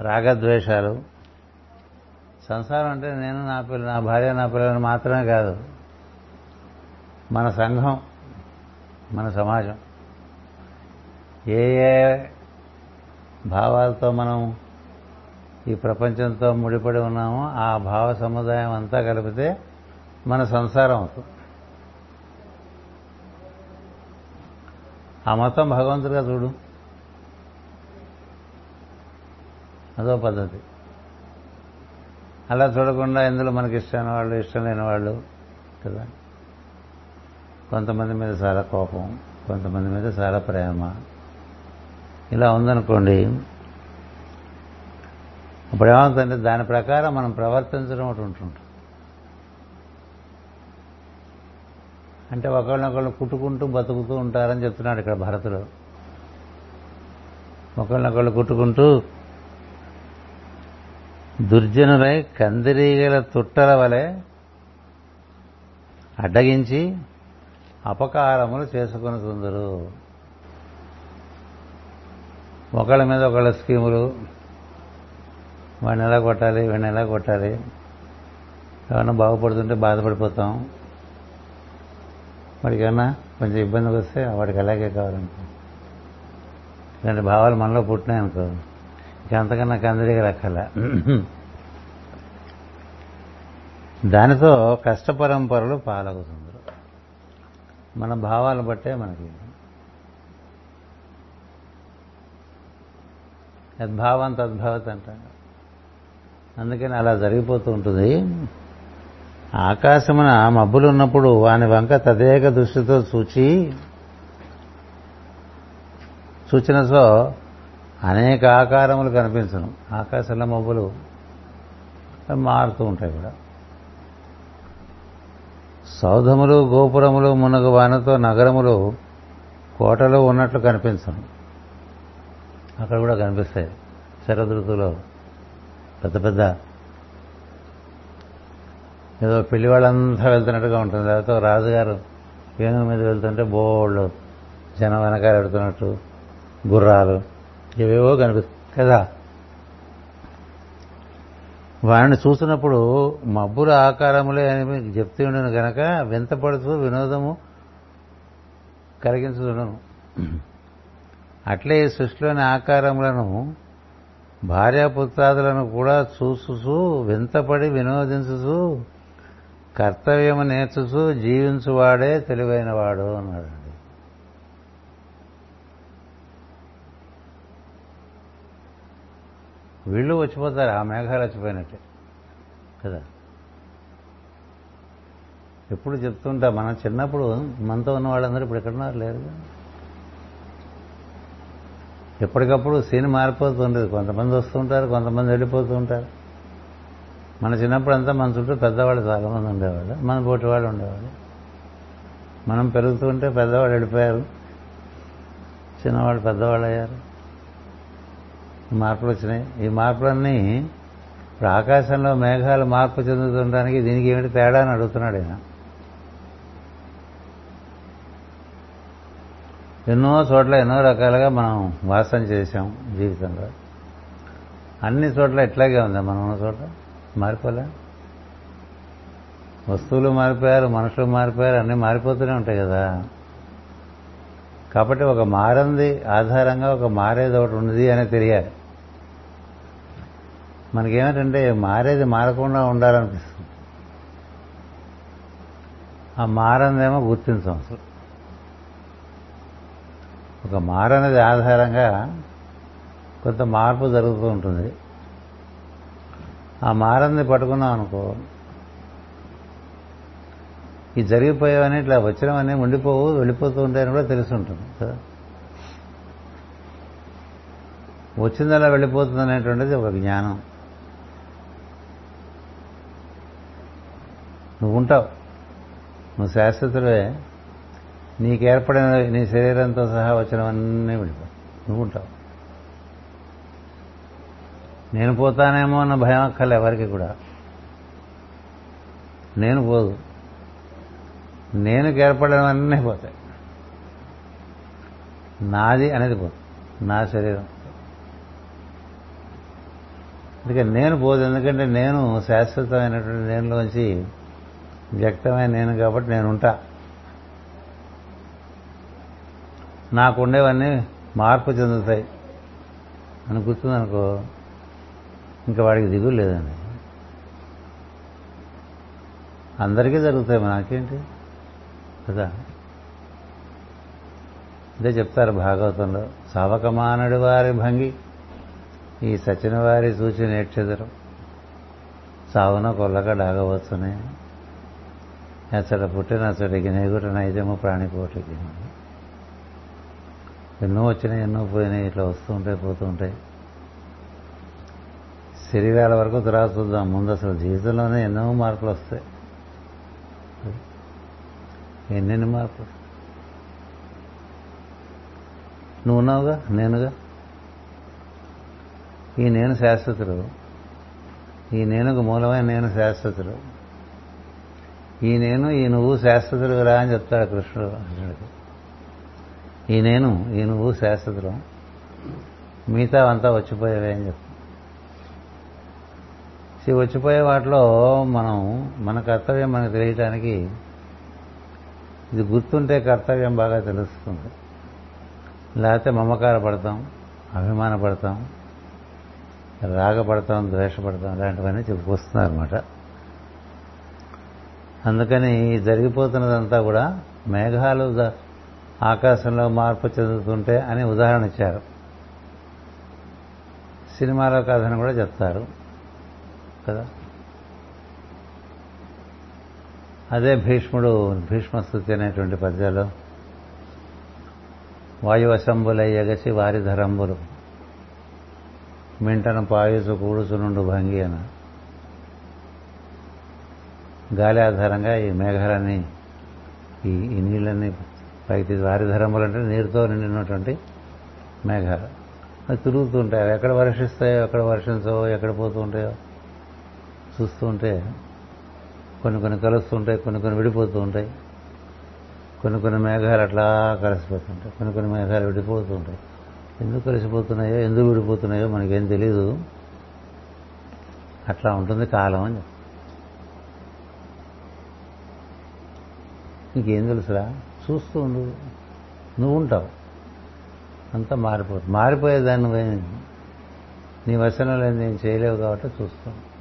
రాగద్వేషాలు. సంసారం అంటే నేను నా పిల్ల నా భార్య నా పిల్లలు మాత్రమే కాదు. మన సంఘం మన సమాజం. ఏ ఏ భావాలతో మనం ఈ ప్రపంచంతో ముడిపడి ఉన్నామో ఆ భావ సముదాయం అంతా కలిపితే మన సంసారం అవుతుంది. ఆ మొత్తం భగవంతుడిగా చూడు. అదో పద్ధతి. అలా చూడకుండా ఇందులో మనకి ఇష్టమైన వాళ్ళు ఇష్టం లేని వాళ్ళు కదా. కొంతమంది మీద చాలా కోపం కొంతమంది మీద చాలా ప్రేమ. ఇలా ఉందనుకోండి అప్పుడు ఏమవుతుందంటే దాని ప్రకారం మనం ప్రవర్తించడం ఒకటి ఉంటుంటాం అంటే ఒకళ్ళనొకళ్ళు కుట్టుకుంటూ బతుకుతూ ఉంటారని చెప్తున్నాడు ఇక్కడ భరతుడు. ఒకళ్ళనొకళ్ళు కుట్టుకుంటూ దుర్జనులై కందిరీగల తుట్టల వలె అడ్డగించి అపకారములు చేసుకుని సుందరు ఒకళ్ళ మీద ఒకళ్ళ స్కీములు. వాడిని ఎలా కొట్టాలి వీడిని ఎలా కొట్టాలి. ఏమన్నా బాగుపడుతుంటే బాధపడిపోతాం. వాడికన్నా కొంచెం ఇబ్బంది వస్తే వాడికి అలాగే కావాలనుకో. ఇలాంటి భావాలు మనలో పుట్టినాయి అనుకో ఇక అంతకన్నా రక్కల దానితో కష్టపరంపరలు పాలవుతుంది. మన భావాలను బట్టే మనకి. యద్భావం తద్భవత్ అంటాడు. అందుకని అలా జరిగిపోతూ ఉంటుంది. ఆకాశమున మబ్బులు ఉన్నప్పుడు వాని వంక తదేక దృష్టితో చూచి సూచనతో అనేక ఆకారములు కనిపించను. ఆకాశంలో మబ్బులు మారుతూ ఉంటాయి కూడా. సౌధములు గోపురములు మునగ వానతో నగరములు కోటలు ఉన్నట్లు కనిపించను. అక్కడ కూడా కనిపిస్తాయి. శరదృతులో పెద్ద పెద్ద ఏదో పెళ్ళి వాళ్ళంతా వెళ్తున్నట్టుగా ఉంటుంది. లేకపోతే రాజుగారు ఏనుగు మీద వెళ్తుంటే బోళ్ళు జనం వెనకాల పెడుతున్నట్టు గుర్రాలు ఇవేవో కనిపిస్తాయి. కదా? వారిని చూసినప్పుడు మబ్బుల ఆకారములే అని మీకు చెప్తూ ఉండను కనుక వింతపడుతూ వినోదము కలిగించుండను అట్లే ఈ సృష్టిలోని ఆకారములను భార్యాపుత్రాదులను కూడా చూసుచూ వింతపడి వినోదించుచూ కర్తవ్యము నేర్చుచూ జీవించువాడే తెలివైనవాడు అన్నాడు. వీళ్ళు వచ్చిపోతారు ఆ మేఘాలు వచ్చిపోయినట్టే. కదా? ఎప్పుడు చెప్తుంటా మనం చిన్నప్పుడు మనతో ఉన్న వాళ్ళందరూ ఇప్పుడు ఎక్కడున్నారు లేరు ఎప్పటికప్పుడు సీన్ మారిపోతుండేది కొంతమంది వస్తుంటారు కొంతమంది వెళ్ళిపోతూ ఉంటారు. మన చిన్నప్పుడు అంతా మన చుట్టూ పెద్దవాళ్ళు చాలామంది ఉండేవాళ్ళు మన పోటీ వాళ్ళు ఉండేవాళ్ళు. మనం పెరుగుతుంటే పెద్దవాళ్ళు వెళ్ళిపోయారు చిన్నవాళ్ళు పెద్దవాళ్ళు అయ్యారు. మార్పులు వచ్చినాయి. ఈ మార్పులన్నీ ఇప్పుడు ఆకాశంలో మేఘాలు మార్పు చెందుతుండడానికి దీనికి ఏమిటి తేడా అని అడుగుతున్నాడు ఆయన. ఎన్నో చోట్ల ఎన్నో రకాలుగా మనం వాసన చేశాం జీవితంలో. అన్ని చోట్ల ఇట్లాగే ఉంది. మనం ఉన్న చోట మారిపోలే. వస్తువులు మారిపోయారు మనుషులు మారిపోయారు అన్నీ మారిపోతూనే ఉంటాయి కదా. కాబట్టి ఒక మారంది ఆధారంగా ఒక మారేది ఒకటి ఉంది అని తెలియాలి. మనకేమిటంటే మారేది మారకుండా ఉండాలనిపిస్తుంది. ఆ మారందేమో గుర్తించం అసలు ఒక మారనేది ఆధారంగా కొంత మార్పు జరుగుతూ ఉంటుంది. ఆ మారంది పట్టుకున్నాం అనుకో ఈ జరిగిపోయేవని ఇట్లా వచ్చినవన్నీ ఉండిపోవు వెళ్ళిపోతూ ఉంటాయని కూడా తెలిసి ఉంటుంది కదా? వచ్చిందలా వెళ్ళిపోతుంది అనేటువంటిది ఒక జ్ఞానం. నువ్వు ఉంటావు. నువ్వు శాశ్వతులే నీకు ఏర్పడిన నీ శరీరంతో సహా వచ్చినవన్నీ వెళ్ళిపో. నువ్వు ఉంటావు. నేను పోతానేమో అన్న భయం అక్కర్లే ఎవరికి కూడా. నేను పోదు. నేను ఏర్పడినవన్నీ పోతాయి. నాది అనేది పోతుంది నా శరీరం. అందుకే నేను పోదు. ఎందుకంటే నేను శాశ్వతమైనటువంటి నేనులోంచి వ్యక్తమైన నేను కాబట్టి నేను ఉంటా. నాకు ఉండేవన్నీ మార్పు చెందుతాయి. అని గుర్తుందనుకో ఇంకా వాడికి దిగులు లేదండి. అందరికీ జరుగుతాయి. నాకేంటి? కదా? అదే చెప్తారు భాగవతంలో. సవకమానుడి వారి భంగి ఈ సచిన వారి సూచి నేర్చెదరు. సావున కొల్లక డాగవచ్చునే ఎచ్చట పుట్టిన అచ్చటికి నెగుట నైజము ప్రాణికోటికి ఎన్నో వచ్చినాయి ఎన్నో పోయినాయి ఇట్లా వస్తూ ఉంటాయి పోతూ ఉంటాయి శరీరాల వరకు దురాసుద్దాం ముందు అసలు జీవితంలోనే ఎన్నో మార్పులు వస్తాయి. ఎన్నెన్ని మార్పులు? నువ్వు ఉన్నావుగా? నేనుగా? ఈ నేను శాశ్వతుడు ఈ నేనుకు మూలమైన నేను శాశ్వతుడు ఈ నేను ఈ నువ్వు శాశ్వతుడు రా అని చెప్తాడు కృష్ణుడు. అర్జునుడికి ఈ నేను ఈ నువ్వు శాశ్వతుడు మిగతా అంతా వచ్చిపోయేవే అని చెప్తాను వచ్చిపోయే వాటిలో మనం మన కర్తవ్యం మనకు తెలియటానికి ఇది గుర్తుంటే కర్తవ్యం బాగా తెలుస్తుంది. లేకపోతే మమకార పడతాం అభిమాన పడతాం రాగపడతాం ద్వేషపడతాం ఇలాంటివన్నీ చెప్పుకొస్తున్నారన్నమాట. అందుకని జరిగిపోతున్నదంతా కూడా మేఘాలు ఆకాశంలో మార్పు చెందుతుంటే అని ఉదాహరణ ఇచ్చారు. సినిమాలో కథను కూడా చెప్తారు కదా? అదే భీష్ముడు భీష్మస్థుతి అనేటువంటి పద్యాలు. వాయువశంబులై ఎగసి వారి ధరంబులు. మింటను పాయుసు కూడుచునుండు భంగి అన. గాలి ఆధారంగా ఈ మేఘాలన్నీ ఈ ఈ నీళ్ళన్నీ పైకి వారి ధరములు అంటే నీరుతో నిండినటువంటి మేఘాలు. అవి తిరుగుతుంటాయి అవి ఎక్కడ వర్షిస్తాయో ఎక్కడ వర్షించవో ఎక్కడ పోతుంటాయో చూస్తూ ఉంటే కొన్ని కొన్ని కలుస్తుంటాయి కొన్ని కొన్ని విడిపోతూ ఉంటాయి కొన్ని కొన్ని మేఘాలు అట్లా కలిసిపోతుంటాయి. కొన్ని కొన్ని మేఘాలు విడిపోతూ ఉంటాయి ఎందుకు కలిసిపోతున్నాయో ఎందుకు విడిపోతున్నాయో మనకేం తెలీదు. అట్లా ఉంటుంది కాలం అని నీకేం తెలుసురా? చూస్తూ ఉండు. నువ్వు ఉంటావు. అంతా మారిపోతుంది. మారిపోయేదాన్ని నీ వచనంలో నేను చేయలేవు కాబట్టి చూస్తాను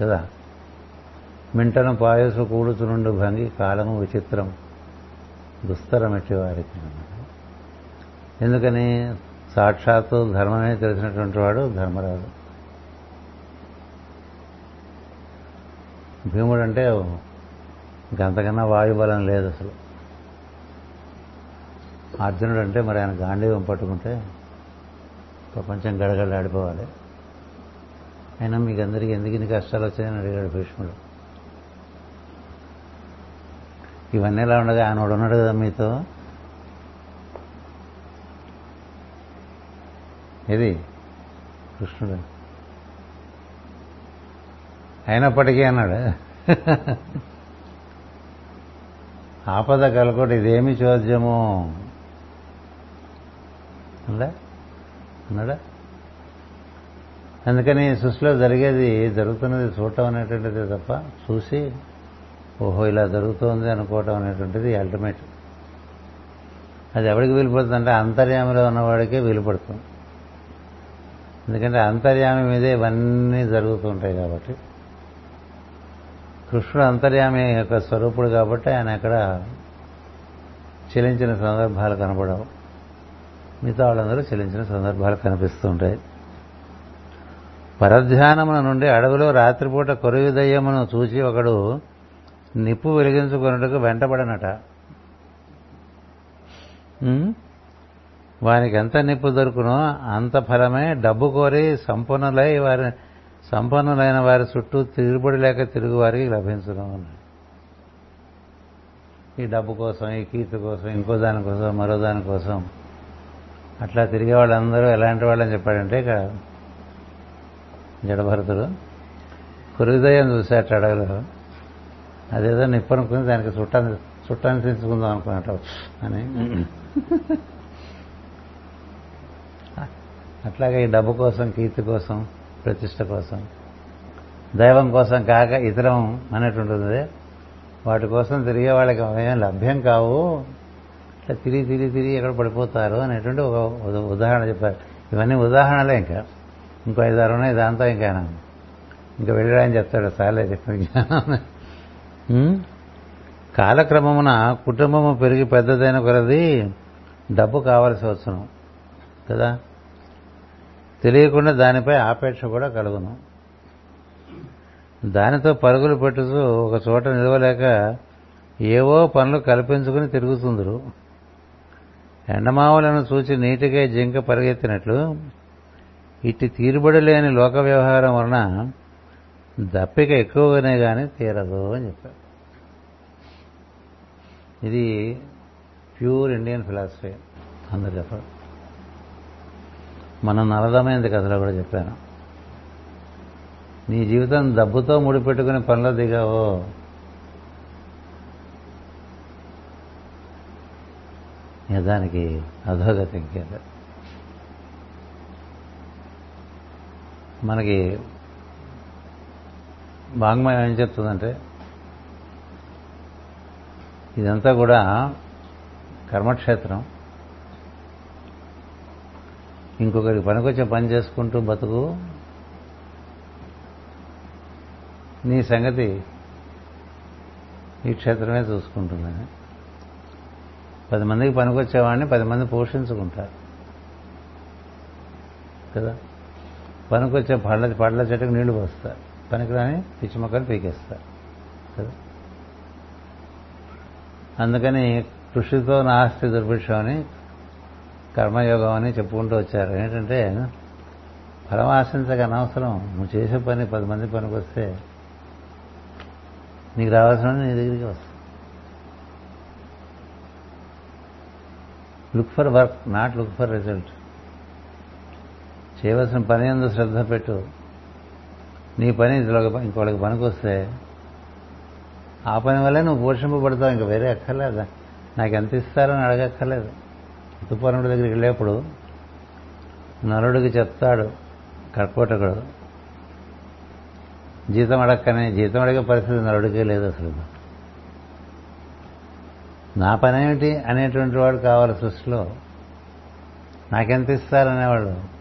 కదా? మింటను పాయసు కూడుచునుండు భంగి కాలము విచిత్రం దుస్తరం వారికి ఎందుకని? సాక్షాత్తు ధర్మమే తెలిసినటువంటి వాడు ధర్మరాజు. భీముడు అంటే గంతకన్నా వాయుబలం లేదు అసలు. అర్జునుడు అంటే మరి ఆయన గాంధీవం పట్టుకుంటే ప్రపంచం గడగడలాడిపోవాలి. అయినా మీకు అందరికీ ఎందుకు ఇన్ని కష్టాలు వచ్చాయని అడిగాడు భీష్ముడు. ఇవన్నీ ఎలా ఉండగా ఆయన ఉన్నాడు కదా మీతో? ఇది కృష్ణుడు. అయినప్పటికీ అన్నాడు. ఆపద కలకోటి ఇదేమి చోద్యము అలా అన్నాడా? అందుకని సృష్టిలో జరిగేది జరుగుతున్నది చూడటం అనేటువంటిది తప్ప చూసి ఓహో ఇలా జరుగుతోంది అనుకోవటం అనేటువంటిది అల్టిమేట్ అది ఎవరికి వీలుపడుతుంది అంటే అంతర్యామిలో ఉన్నవాడికే వీలుపడుతుంది. ఎందుకంటే అంతర్యామి మీదే ఇవన్నీ జరుగుతూ ఉంటాయి కాబట్టి. కృష్ణుడు అంతర్యామి యొక్క స్వరూపుడు కాబట్టి ఆయన అక్కడ చెలించిన సందర్భాలు కనపడవు మిగతా వాళ్ళందరూ చెలించిన సందర్భాలు కనిపిస్తూ ఉంటాయి. పరధ్యానమున నుండి అడవిలో రాత్రిపూట కొరవిదయ్యమును చూచి ఒకడు నిప్పు వెలిగించుకున్నట్టుకు వెంటబడనట. వానికి ఎంత నిప్పు దొరుకునో అంత ఫలమే డబ్బు కోరి సంపన్నులై వారి సంపన్నులైన వారి చుట్టూ తిరుగుబడి లేక తిరుగు వారికి లభించను ఈ డబ్బు కోసం ఈ కీర్తి కోసం ఇంకో దానికోసం మరో దానికోసం అట్లా తిరిగే వాళ్ళందరూ ఎలాంటి వాళ్ళని చెప్పాడంటే ఇక జడభరతుడు కురుదయం చూశాట అడగలు అదేదో నిప్పు అనుకుని దానికి చుట్టాన్ని చుట్టాన్ని తెచ్చుకుందాం అనుకున్నట్టు అని. అట్లాగే ఈ డబ్బు కోసం కీర్తి కోసం ప్రతిష్ట కోసం దైవం కోసం కాక ఇతరం అనేటువంటిది. వాటి కోసం తిరిగే వాళ్ళకి ఏం లభ్యం కావు. ఇట్లా తిరిగి తిరిగి తిరిగి ఎక్కడ పడిపోతారు అనేటువంటి ఒక ఉద- ఉదాహరణ చెప్పారు. ఇవన్నీ ఉదాహరణలే ఇంకా. ఇంకో ఐదారు ఉన్నాయి దాంతో ఇంకా ఇంకా వెళ్ళడానికి చెప్తాడు. సార్లే చెప్పిన కాలక్రమమున కుటుంబము పెరిగి పెద్దదైన కొలది డబ్బు కావలసి వచ్చును కదా? తెలియకుండా దానిపై ఆపేక్ష కూడా కలుగును. దానితో పరుగులు పెట్టుతూ ఒక చోట నిలవలేక ఏవో పనులు కల్పించుకుని తిరుగుతుందరు. ఎండమావులను చూచి నీటిగా జింక పరిగెత్తినట్లు ఇట్టి తీరుబడి లేని లోక వ్యవహారం వలన దప్పిక ఎక్కువగానే కానీ తీరదు అని చెప్పారు. ఇది ప్యూర్ ఇండియన్ ఫిలాసఫీ అందరు చెప్పారు. మన నలదమైంది కథలో కూడా చెప్పాను. నీ జీవితం డబ్బుతో ముడిపెట్టుకుని పనిలో దిగావో నిజానికి దానికి అధోగతి ఇంకేదో మనకి వాంగ్మయం ఏం చెప్తుందంటే ఇదంతా కూడా కర్మక్షేత్రం. ఇంకొకరికి పనికొచ్చే పని చేసుకుంటూ బతుకు. నీ సంగతి ఈ క్షేత్రమే చూసుకుంటుందని. పది మందికి పనికొచ్చేవాడిని పది మంది పోషించుకుంటారు. కదా? పనికొచ్చే పళ్ళ పళ్ళ చెట్టుకు నీళ్ళు పోస్తారు. పనికిరాని పిచ్చి మొక్కలు పీకేస్తారు. కదా? అందుకని కృషితో నాస్తి దుర్భిక్షం అని కర్మయోగం అని చెప్పుకుంటూ వచ్చారు. ఏంటంటే ఫలం ఆశించక అనవసరం. నువ్వు చేసే పని పది మంది పనికి వస్తే నీకు రావాల్సిన నీ దగ్గరికి వస్తుంది look for work not look for result చేయవలసిన పని ఎందు శ్రద్ధ పెట్టు. నీ పని ఇంకోళ్ళకి పనికి వస్తే ఆ పని వల్లే నువ్వు పోషింపబడతావు ఇంకా వేరే అక్కర్లేదు? నాకు ఎంత ఇస్తారని అడగక్కర్లేదు. ఋతుపర్ణుడి దగ్గరికి వెళ్ళేప్పుడు నలుడికి చెప్తాడు కర్కోటకుడు జీతం అడక్కనే జీతం అడిగే పరిస్థితి నలుడికే లేదు అసలు. నా పని ఏమిటి అనేటువంటి వాడు కావాలి సృష్టిలో. నాకెంత ఇస్తారనేవాడు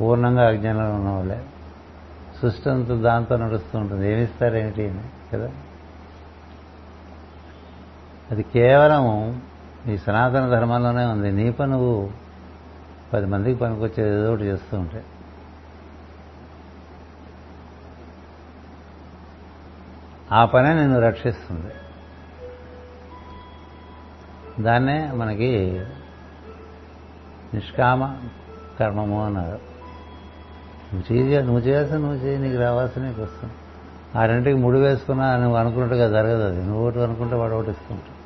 పూర్ణంగా అజ్ఞానంలో ఉన్నవాళ్ళే. సృష్టి అంతా దాంతో నడుస్తూ ఉంటుంది. ఏమిస్తారేమిటి అని కదా? అది కేవలం ఈ సనాతన ధర్మంలోనే ఉంది. నీ పని నువ్వు పది మందికి పనికొచ్చేది ఏదో ఒకటి చేస్తూ ఉంటే. ఆ పనే నిన్ను రక్షిస్తుంది. దాన్నే మనకి నిష్కామ కర్మము అన్నారు. నువ్వు చేయ నువ్వు చేయాల్సిన నువ్వు చేయి నీకు రావాల్సిన నీకు వస్తుంది. ఆ రెండింటికి ముడి వేసుకున్నా నువ్వు అనుకున్నట్టుగా జరగదు అది. నువ్వు ఒకటి అనుకుంటే వాడు ఒకటి ఇస్తుంటావు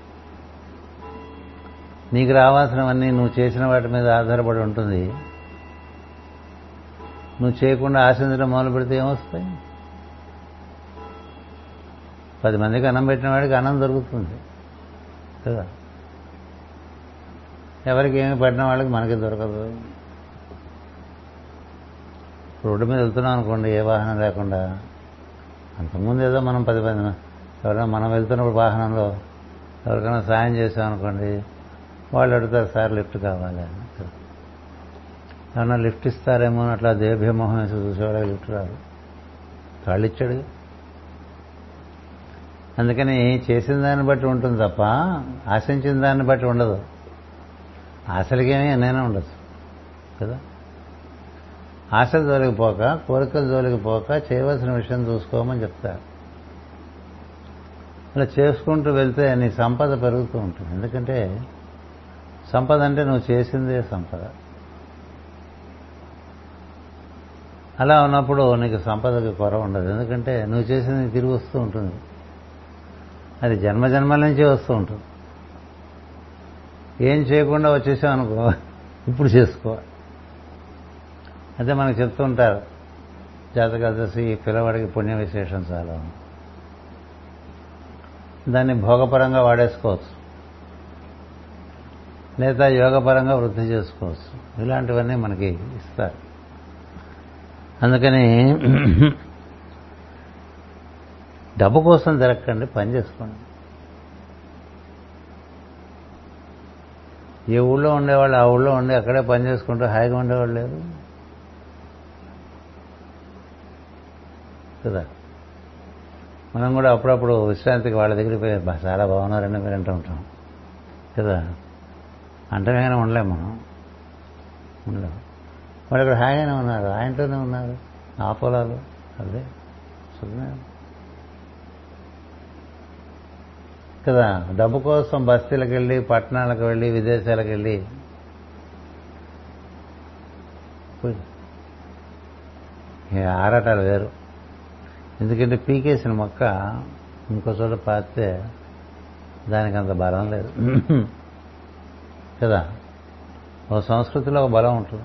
నీకు రావాల్సినవన్నీ నువ్వు చేసిన వాటి మీద ఆధారపడి ఉంటుంది. నువ్వు చేయకుండా ఆశించడం మొదలు పెడితే ఏమొస్తాయి? పది మందికి అన్నం పెట్టిన వాడికి అన్నం దొరుకుతుంది. కదా? ఎవరికి ఏమి పడిన వాళ్ళకి మనకి దొరకదు. రోడ్డు మీద వెళ్తున్నాం అనుకోండి ఏ వాహనం లేకుండా. అంతకుముందు ఏదో మనం పది మంది ఎవరైనా మనం వెళ్తున్నప్పుడు వాహనంలో ఎవరికైనా సాయం చేసామనుకోండి వాళ్ళు అడుగుతారు సార్ లిఫ్ట్ కావాలి అని ఏమన్నా లిఫ్ట్ ఇస్తారేమో అని అట్లా దేభ్యమోహం వేసి చూసేవాళ్ళకి లిఫ్ట్ రాదు. కాళ్ళు ఇచ్చాడు. అందుకని చేసిన దాన్ని బట్టి ఉంటుంది తప్ప ఆశించిన దాన్ని బట్టి ఉండదు. ఆశలకేమీ ఎన్నైనా ఉండదు కదా? ఆశల జోలికి పోక కోరికల జోలికి పోక చేయవలసిన విషయం చూసుకోమని చెప్తారు. అలా చేసుకుంటూ వెళ్తే నీ సంపద పెరుగుతూ ఉంటుంది. ఎందుకంటే సంపద అంటే నువ్వు చేసిందే సంపద. అలా ఉన్నప్పుడు నీకు సంపదకి కొర ఉండదు. ఎందుకంటే నువ్వు చేసింది తిరిగి వస్తూ ఉంటుంది. అది జన్మ జన్మల నుంచే వస్తూ ఉంటుంది. ఏం చేయకుండా వచ్చేసావు అనుకో ఇప్పుడు చేసుకో. అదే మనకు చెప్తూ ఉంటారు జాతకాలు చూసి ఈ పిల్లవాడికి పుణ్య విశేషం చాలా. దాన్ని భోగపరంగా వాడేసుకోవచ్చు. లేదా యోగపరంగా వృద్ధి చేసుకోవచ్చు. ఇలాంటివన్నీ మనకి ఇస్తారు. అందుకని డబ్బు కోసం తిరగకండి పని చేసుకోండి. ఏ ఊళ్ళో ఉండేవాళ్ళు ఆ ఊళ్ళో ఉండి అక్కడే పని చేసుకుంటూ హాయిగా ఉండేవాళ్ళు లేరు. కదా. మనం కూడా అప్పుడప్పుడు విశ్రాంతికి వాళ్ళ దగ్గరికి పోయి చాలా బాగున్నారని మీరు అంటూ ఉంటాం. కదా. అంటమేగానే ఉండలేం మనం. ఉండలేం. వాళ్ళు ఇక్కడ హాయిగానే ఉన్నారు. ఆయనతోనే ఉన్నారు. ఆ పొలాలు అదే. సుఖమే కదా. డబ్బు కోసం బస్తీలకు వెళ్ళి పట్టణాలకు వెళ్ళి విదేశాలకు వెళ్ళి. ఆరాటాలు వేరు. ఎందుకంటే పీకేసిన మొక్క ఇంకో చోట పాతే దానికి అంత బలం లేదు. కదా? ఓ సంస్కృతిలో ఒక బలం ఉంటుంది.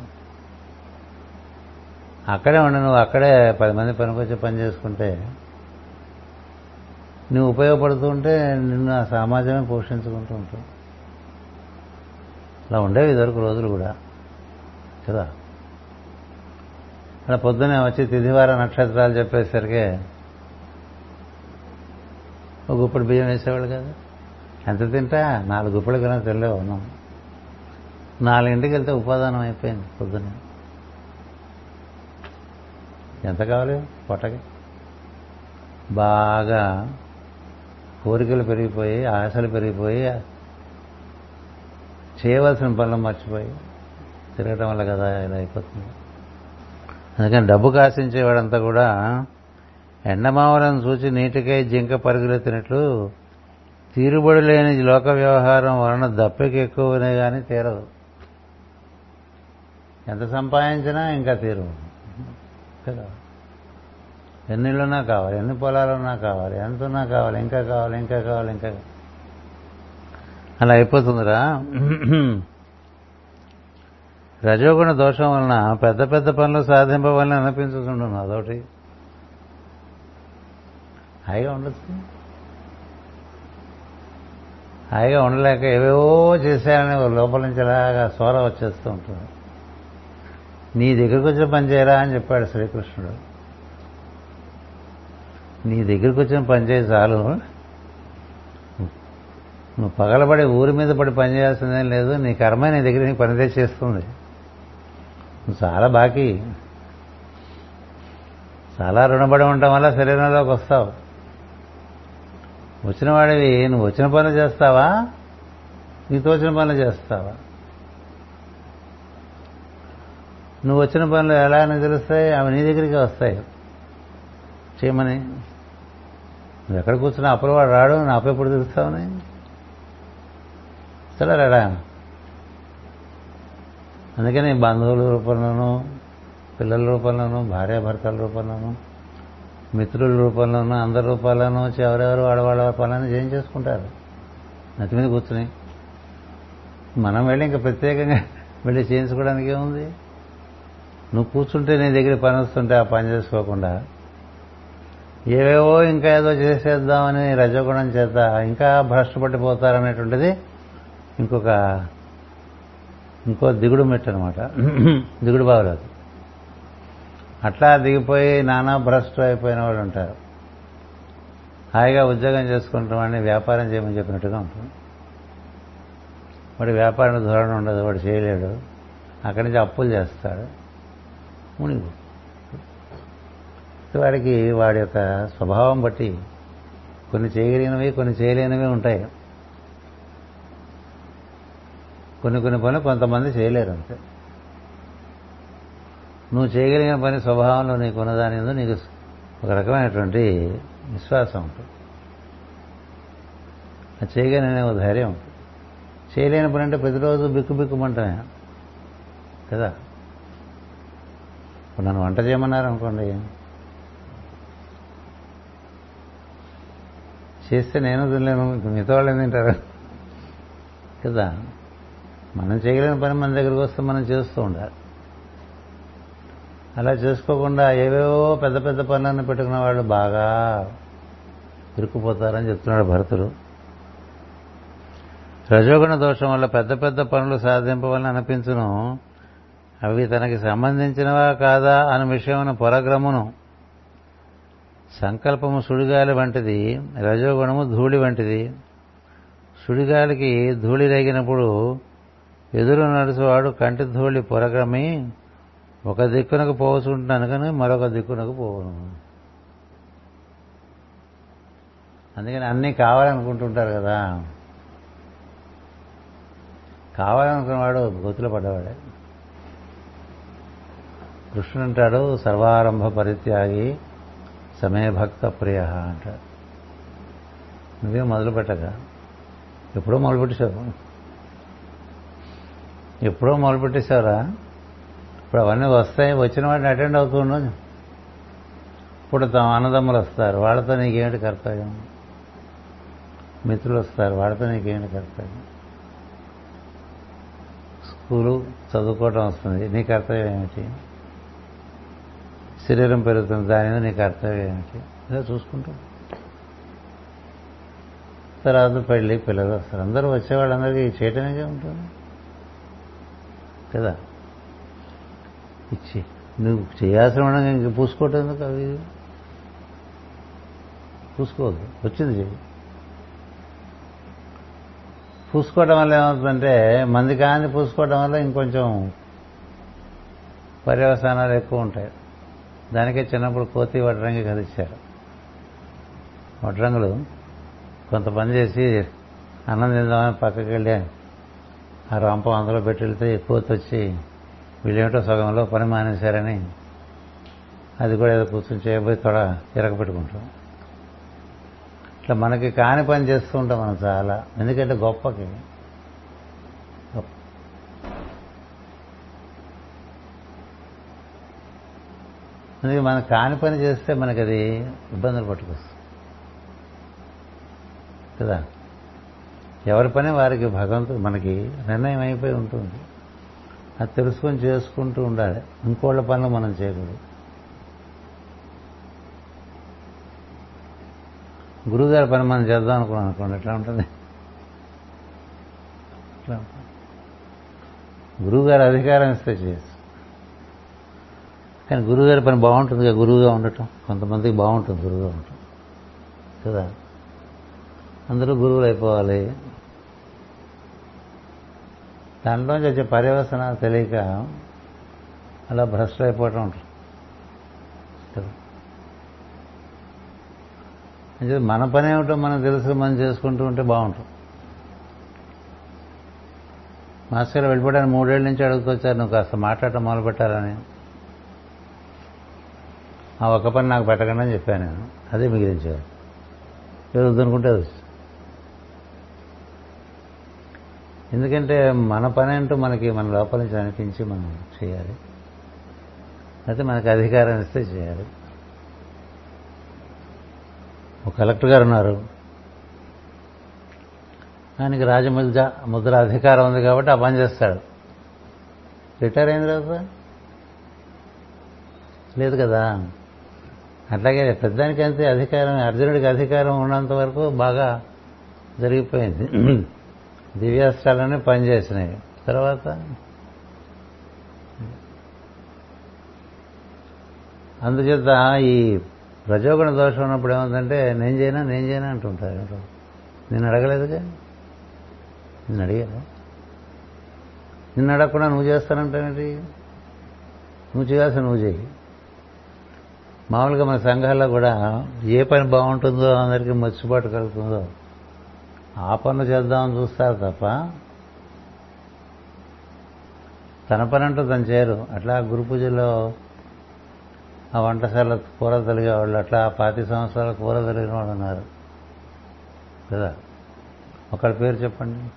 అక్కడే ఉండి నువ్వు అక్కడే పది మంది పనికొచ్చి పని చేసుకుంటే నువ్వు ఉపయోగపడుతూ ఉంటే నిన్ను ఆ సమాజమే పోషించుకుంటూ ఉంటావు అలా ఉండేవి ఇదివరకు రోజులు కూడా. కదా? అలా పొద్దునే వచ్చి తిథివార నక్షత్రాలు చెప్పేసరికి ఒక గుప్పుడు బియ్యం వేసేవాళ్ళు కదా. ఎంత తింటా? నాలుగు గుప్పలు కన్నా తెల్లే ఉన్నాం. నాలుగింటికి వెళ్తే ఉపాదానం అయిపోయింది పొద్దునే. ఎంత కావాలి? పొట్టకి. బాగా కోరికలు పెరిగిపోయి ఆశలు పెరిగిపోయి చేయవలసిన పనులు మర్చిపోయి తిరగటం వల్ల కదా ఇలా అయిపోతుంది. అందుకని డబ్బు కాసించేవాడంతా కూడా ఎండమావలను చూచి నీటికై జింక పరుగులెత్తినట్లు తీరుబడి లేని లోక వ్యవహారం వలన దప్పికి ఎక్కువనే కానీ తీరదు. ఎంత సంపాదించినా ఇంకా తీరు కదా? ఎన్నిళ్ళున్నా కావాలి ఎన్ని పొలాలున్నా కావాలి ఎంత ఉన్నా కావాలి ఇంకా కావాలి ఇంకా కావాలి ఇంకా అలా అయిపోతుందిరా. రజోగుణ దోషం వలన పెద్ద పెద్ద పనులు సాధింపవలని అనిపించుతుండను అదొకటి. హాయిగా ఉండొచ్చు. హాయిగా ఉండలేక ఏవేవో చేశారని లోపల నుంచి అలాగా సోర వచ్చేస్తూ ఉంటుంది. నీ దగ్గరికి వచ్చిన పని చేయరా అని చెప్పాడు శ్రీకృష్ణుడు. నీ దగ్గరికి వచ్చిన పని చేయి చాలు. నువ్వు పగలబడి ఊరి మీద పడి పని చేయాల్సిందేం లేదు. నీ కర్మ నీ దగ్గర నీకు పనిదే చేస్తుంది. చాలా బాకీ. చాలా రుణపడి ఉండటం వల్ల శరీరంలోకి వస్తావు. వచ్చిన వాడివి నువ్వు వచ్చిన పనులు చేస్తావా? నీతో వచ్చిన పనులు చేస్తావా? నువ్వు వచ్చిన పనులు ఎలా అని తెలుస్తాయి? అవి నీ దగ్గరికి వస్తాయి. చేయమని. నువ్వు ఎక్కడ కూర్చున్నా అప్పులవాడు రాడు నా అప్పు ఎప్పుడు తెలుస్తావని సరే రాడా అందుకని బంధువుల రూపంలోనూ పిల్లల రూపంలోనూ భార్యాభర్తల రూపంలోనూ మిత్రుల రూపంలోనూ అందరి రూపాల్లోనూ వచ్చి ఎవరెవరు వాడవాళ్ళ పనులను చేంజ్ చేసుకుంటారు నతి మీద కూర్చుని. మనం వెళ్ళి ఇంకా ప్రత్యేకంగా *laughs* వెళ్ళి చేయించుకోవడానికి ఏముంది? నువ్వు కూర్చుంటే నీ దగ్గర పని వస్తుంటే ఆ పని చేసుకోకుండా ఏవేవో ఇంకా ఏదో చేసేద్దామని రజగుణం చేత ఇంకా భ్రష్టపట్టిపోతారనేటువంటిది ఇంకొక ఇంకో దిగుడు మెట్టు అనమాట *clears throat* దిగుడు బావులేదు అట్లా దిగిపోయి నానా భ్రష్టు అయిపోయిన వాళ్ళు ఉంటారు. హాయిగా ఉద్యోగం చేసుకుంటామని వ్యాపారం చేయమని చెప్పినట్టుగా ఉంటుంది. వాడి వ్యాపారం ధోరణి ఉండదు వాడు చేయలేడు. అక్కడి నుంచి అప్పులు చేస్తాడు. మునిగు వాడికి వాడి యొక్క స్వభావం బట్టి కొన్ని చేయగలిగినవి కొన్ని చేయలేనివి ఉంటాయి. కొన్ని కొన్ని పనులు కొంతమంది చేయలేరు అంతే. నువ్వు చేయగలిగిన పని స్వభావంలో నీకు ఉన్నదాని నీకు ఒక రకమైనటువంటి విశ్వాసం ఉంటుంది. అది చేయగలిగిన ఒక ధైర్యం ఉంటుంది. చేయలేని పని అంటే ప్రతిరోజు బిక్కు బిక్కుమంటమే కదా? ఇప్పుడు నన్ను వంట చేయమన్నారు అనుకోండి. చేస్తే నేను తినలేను మిగతా వాళ్ళు ఏం తింటారు? కదా? మనం చేయగలిగిన పని మన దగ్గరికి వస్తే మనం చేస్తూ ఉండాలి. అలా చేసుకోకుండా ఏవేవో పెద్ద పెద్ద పనులను పెట్టుకున్న వాళ్ళు బాగా ఇరుక్కుపోతారని చెప్తున్నాడు భరతుడు. రజోగుణ దోషం వల్ల పెద్ద పెద్ద పనులు సాధింపవలని అనిపించును. అవి తనకి సంబంధించినవా కాదా అనే విషయమున పొరగ్రమును సంకల్పము సుడిగాలి వంటిది రజోగుణము ధూళి వంటిది. సుడిగాలికి ధూళి రేగినప్పుడు ఎదురు నడుచువాడు కంటి ధూళి పొరగమి ఒక దిక్కునకు పోవచుంటున్నాను కానీ మరొక దిక్కునకు పోవను అందుకని అన్నీ కావాలనుకుంటుంటారు కదా. కావాలనుకున్నవాడు గొతులు పడ్డవాడే. కృష్ణుడు అంటాడు సర్వారంభ పరిత్యాగి సమయభక్త ప్రియ అంటాడు. నువ్వే మొదలు పెట్టక ఎప్పుడో మొదలు పెట్టేశావు ఎప్పుడో మొదలుపెట్టేశారా? ఇప్పుడు అవన్నీ వస్తాయి వచ్చిన వాటిని అటెండ్ అవుతూ ఇప్పుడు తమ అన్నదమ్ములు వస్తారు వాళ్ళతో నీకేమిటి కర్తవ్యం? మిత్రులు వస్తారు వాళ్ళతో నీకేమిటి కర్తవ్యం? స్కూలు చదువుకోవటం వస్తుంది నీ కర్తవ్యం ఏమిటి? శరీరం పెరుగుతుంది దాని మీద నీ కర్తవ్యం ఏమిటి? ఇలా చూసుకుంటాం. తర్వాత పెళ్ళి పిల్లలు వస్తారు అందరూ వచ్చేవాళ్ళందరికీ చేయటమే ఉంటుంది. కదా? ఇచ్చి. నువ్వు చేయాల్సిన ఉండగా ఇంక పూసుకోవటం ఎందుకు అవి పూసుకోవద్దు వచ్చింది చెయ్యి. పూసుకోవడం వల్ల ఏమవుతుందంటే మంది కాని పూసుకోవడం వల్ల ఇంకొంచెం పర్యవసానాలు ఎక్కువ ఉంటాయి. దానికే చిన్నప్పుడు కోతి వడ్రంగి కదిచ్చారు వడ్రంగులు కొంత పని చేసి అన్నం తిందామని పక్కకి వెళ్ళి ఆ రంపం అందులో పెట్టి వెళ్తే ఎక్కువ వచ్చి వీళ్ళేమిటో సగంలో పని మానేశారని అది కూడా ఏదో కూర్చొని చేయబోయి తొడ ఇరగపెట్టుకుంటాం ఇట్లా మనకి కాని పని చేస్తూ ఉంటాం మనం చాలా. ఎందుకంటే గొప్పకి. అందుకే మనం కాని పని చేస్తే మనకి అది ఇబ్బందులు పట్టుకొస్తుంది కదా? ఎవరి పని వారికి భగవంతుడు మనకి నిర్ణయం అయిపోయి ఉంటుంది. అది తెలుసుకొని చేసుకుంటూ ఉండాలి. ఇంకోళ్ళ పనులు మనం చేయకూడదు. గురువుగారి పని మనం చేద్దాం అనుకున్నాం అనుకోండి ఎట్లా ఉంటుంది? ఎట్లా ఉంటుంది? అధికారం ఇస్తే చేయొచ్చు. కానీ గురువుగారి పని బాగుంటుంది కదా గురువుగా ఉండటం. కొంతమందికి బాగుంటుంది గురువుగా ఉండటం. కదా? అందరూ గురువులు అయిపోవాలి. దానిలోంచి వచ్చే పర్యవసనాలు తెలియక అలా భ్రష్టు అయిపోవటం ఉంటుంది అంటే మన పని ఏమిటో మనం తెలుసు మనం చేసుకుంటూ ఉంటే బాగుంటుంది. మాస్టర్ గారు వెళ్ళిపోవడానికి మూడేళ్ళ నుంచి అడుగుతొచ్చారు నువ్వు కాస్త మాట్లాడటం మొదలు పెట్టాలని ఆ ఒక్క పని నాకు పెట్టకండి అని చెప్పాను నేను. అదే మిగిలించారు ఏదో వద్దనుకుంటే అది ఎందుకంటే మన పని అంటూ మనకి మన లోపల నుంచి అనిపించి మనం చేయాలి. అయితే మనకి అధికారం ఇస్తే చేయాలి. ఒక కలెక్టర్ గారు ఉన్నారు. ఆయనకి రాజముద్ర ముద్ర అధికారం ఉంది కాబట్టి ఆ పని చేస్తాడు. రిటైర్ అయిన తర్వాత లేదు కదా. అట్లాగే పెద్దానికి అంతే అధికారం అర్జునుడికి అధికారం ఉన్నంత వరకు బాగా జరిగిపోయింది. దివ్యాస్త్రాలన్నీ పనిచేసినాయి తర్వాత? అందుచేత ఈ రజోగుణ దోషం ఉన్నప్పుడు ఏమవుతుందంటే నేను చేయనా నేను చేయనా అంటుంటారు. నేను అడగలేదుగా? నిన్ను అడిగాను నిన్ను అడగకుండా నువ్వు చేస్తానంటావేంటి? నువ్వు చేయాల్సిన నువ్వు చేయి. మామూలుగా మన సంఘాల్లో కూడా ఏ పని బాగుంటుందో అందరికీ మర్చిబాటు కలుగుతుందో ఆ పనులు చేద్దామని చూస్తారు తప్ప తన పని అంటూ తను చేయరు. అట్లా గురు పూజలో ఆ వంటశాల కూర తొలిగేవాళ్ళు అట్లా పాతి సంవత్సరాల కూర తొలిగిన వాళ్ళు ఉన్నారు. కదా? ఒకళ్ళ పేరు చెప్పండి.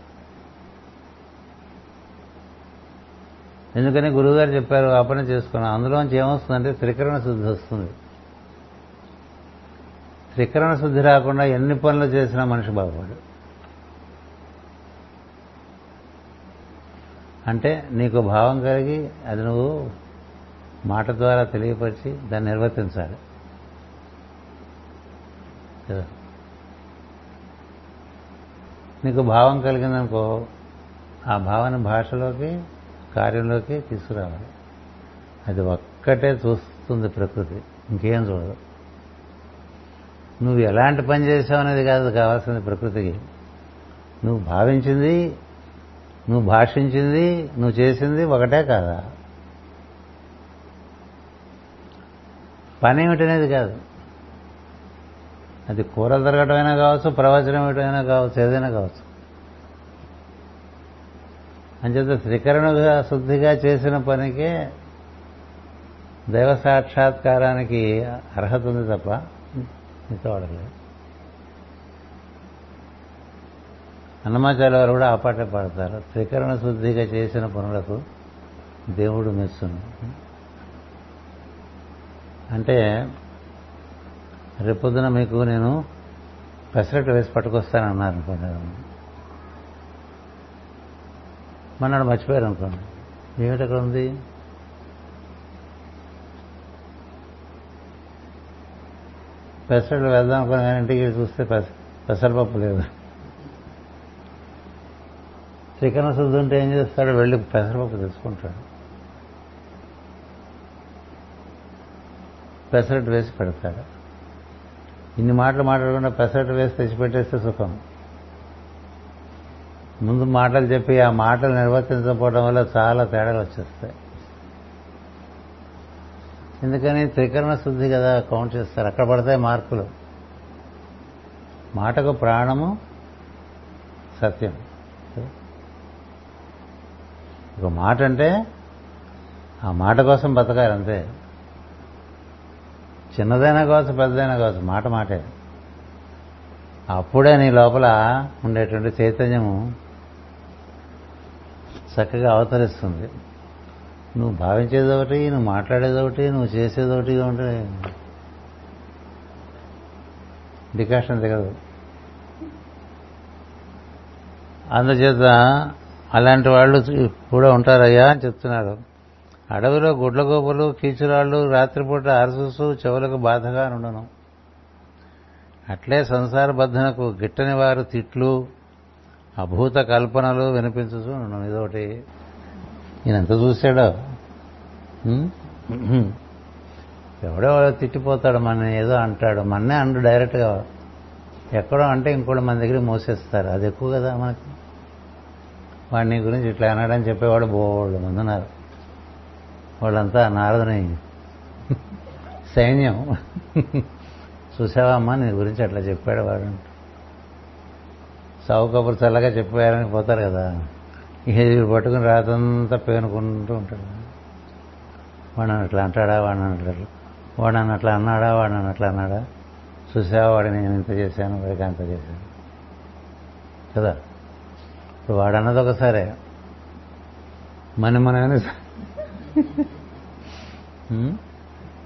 ఎందుకని గురువుగారు చెప్పారు ఆ పని చేసుకున్నాం. అందులోంచి ఏమొస్తుందంటే త్రికరణ శుద్ధి వస్తుంది. త్రికరణ శుద్ధి రాకుండా ఎన్ని పనులు చేసినా మనిషి బాగుపడు అంటే నీకు భావం కలిగి అది నువ్వు మాట ద్వారా తెలియపరిచి దాన్ని నిర్వర్తించాలి. నీకు భావం కలిగిందనుకో ఆ భావన భాషలోకి కార్యంలోకి తీసుకురావాలి. అది ఒక్కటే చూస్తుంది ప్రకృతి ఇంకేం చూడదు. నువ్వు ఎలాంటి పని చేసావు అనేది కాదు కావాల్సింది ప్రకృతికి. నువ్వు భావించింది నువ్వు భాషించింది నువ్వు చేసింది ఒకటే కాదా? పని ఏమిటనేది కాదు. అది కూరలు తిరగటమైనా కావచ్చు ప్రవచనం ఏమిటైనా కావచ్చు ఏదైనా కావచ్చు. అంచేత త్రికరణుగా శుద్ధిగా చేసిన పనికే దైవ సాక్షాత్కారానికి అర్హత ఉంది తప్ప మిగతా వాడలేదు. అన్నమాచార్య వారు కూడా ఆ పాటే పాడతారు. త్రికరణ శుద్ధిగా చేసిన పనులకు దేవుడు మెచ్చును అంటే రేపొద్దున మీకు నేను పెసరట్టు వేసి పట్టుకొస్తానన్నారు అనుకోండి. మన్నాడు మర్చిపోయారు అనుకోండి. ఏమిటక్కడ ఉంది? పెసరట్లు వెళ్దాం అనుకుని కానీ ఇంటికి చూస్తే పెస పెసరపప్పు లేదు. త్రికరణ శుద్ధి ఉంటే ఏం చేస్తాడు? వెళ్ళి పెసరపప్పు తెచ్చుకుంటాడు. పెసరట్ వేసి పెడతాడు. ఇన్ని మాటలు మాట్లాడకుండా పెసరట్ వేసి తెచ్చిపెట్టేస్తే సుఖం. ముందు మాటలు చెప్పి ఆ మాటలు నిర్వర్తించకపోవడం వల్ల చాలా తేడాలు వచ్చేస్తాయి. ఎందుకని త్రికరణ శుద్ధి కదా కౌంట్ చేస్తారు. అక్కడ పడతాయి మార్కులు మాటకు ప్రాణము సత్యం. ఒక మాట అంటే ఆ మాట కోసం బతకాలి అంతే. చిన్నదైనా కావచ్చు పెద్దదైనా కావచ్చు మాట మాటే. అప్పుడే నీ లోపల ఉండేటువంటి చైతన్యము చక్కగా అవతరిస్తుంది. నువ్వు భావించేది ఒకటి నువ్వు మాట్లాడేది ఒకటి నువ్వు చేసేది ఒకటి ఉంటే డికాషన్ దిగదు. అందుచేత అలాంటి వాళ్ళు కూడా ఉంటారయ్యా అని చెప్తున్నారు అడవిలో గుడ్లగోపులు కీచురాళ్ళు రాత్రిపూట అరసూసు చెవులకు బాధగా ఉండను అట్లే సంసార బద్ధనకు గిట్టని వారు తిట్లు అభూత కల్పనలు వినిపించచ్చు ఇదొకటి. ఈయన ఎంత చూశాడో ఎవడో తిట్టిపోతాడు మన ఏదో అంటాడు. మన్నే అండు డైరెక్ట్గా. ఎక్కడో అంటే ఇంకోటి మన దగ్గర మోసేస్తారు. అది ఎక్కువ కదా మనకి. వాడిని గురించి ఇట్లా అన్నాడని చెప్పేవాడు బోళ్ళు మంది ఉన్నారు. వాళ్ళంతా నారదుని సైన్యం. చూసావా అమ్మా నీ గురించి అట్లా చెప్పాడు వాడు. సావు కబురు చల్లగా చెప్పారని పోతారు కదా. ఇక పట్టుకుని రాతంతా పేనుకుంటూ ఉంటాడు. వాడు అట్లా అంటాడా వాడు అంటాడు వాడు నన్ను అట్లా అన్నాడా వాడు నన్ను అట్లా అన్నాడా? చూసావా వాడిని నేను ఇంత చేశాను వాడికి అంత చేశాను. కదా? ఇప్పుడు వాడు అన్నది ఒకసారే మన మనం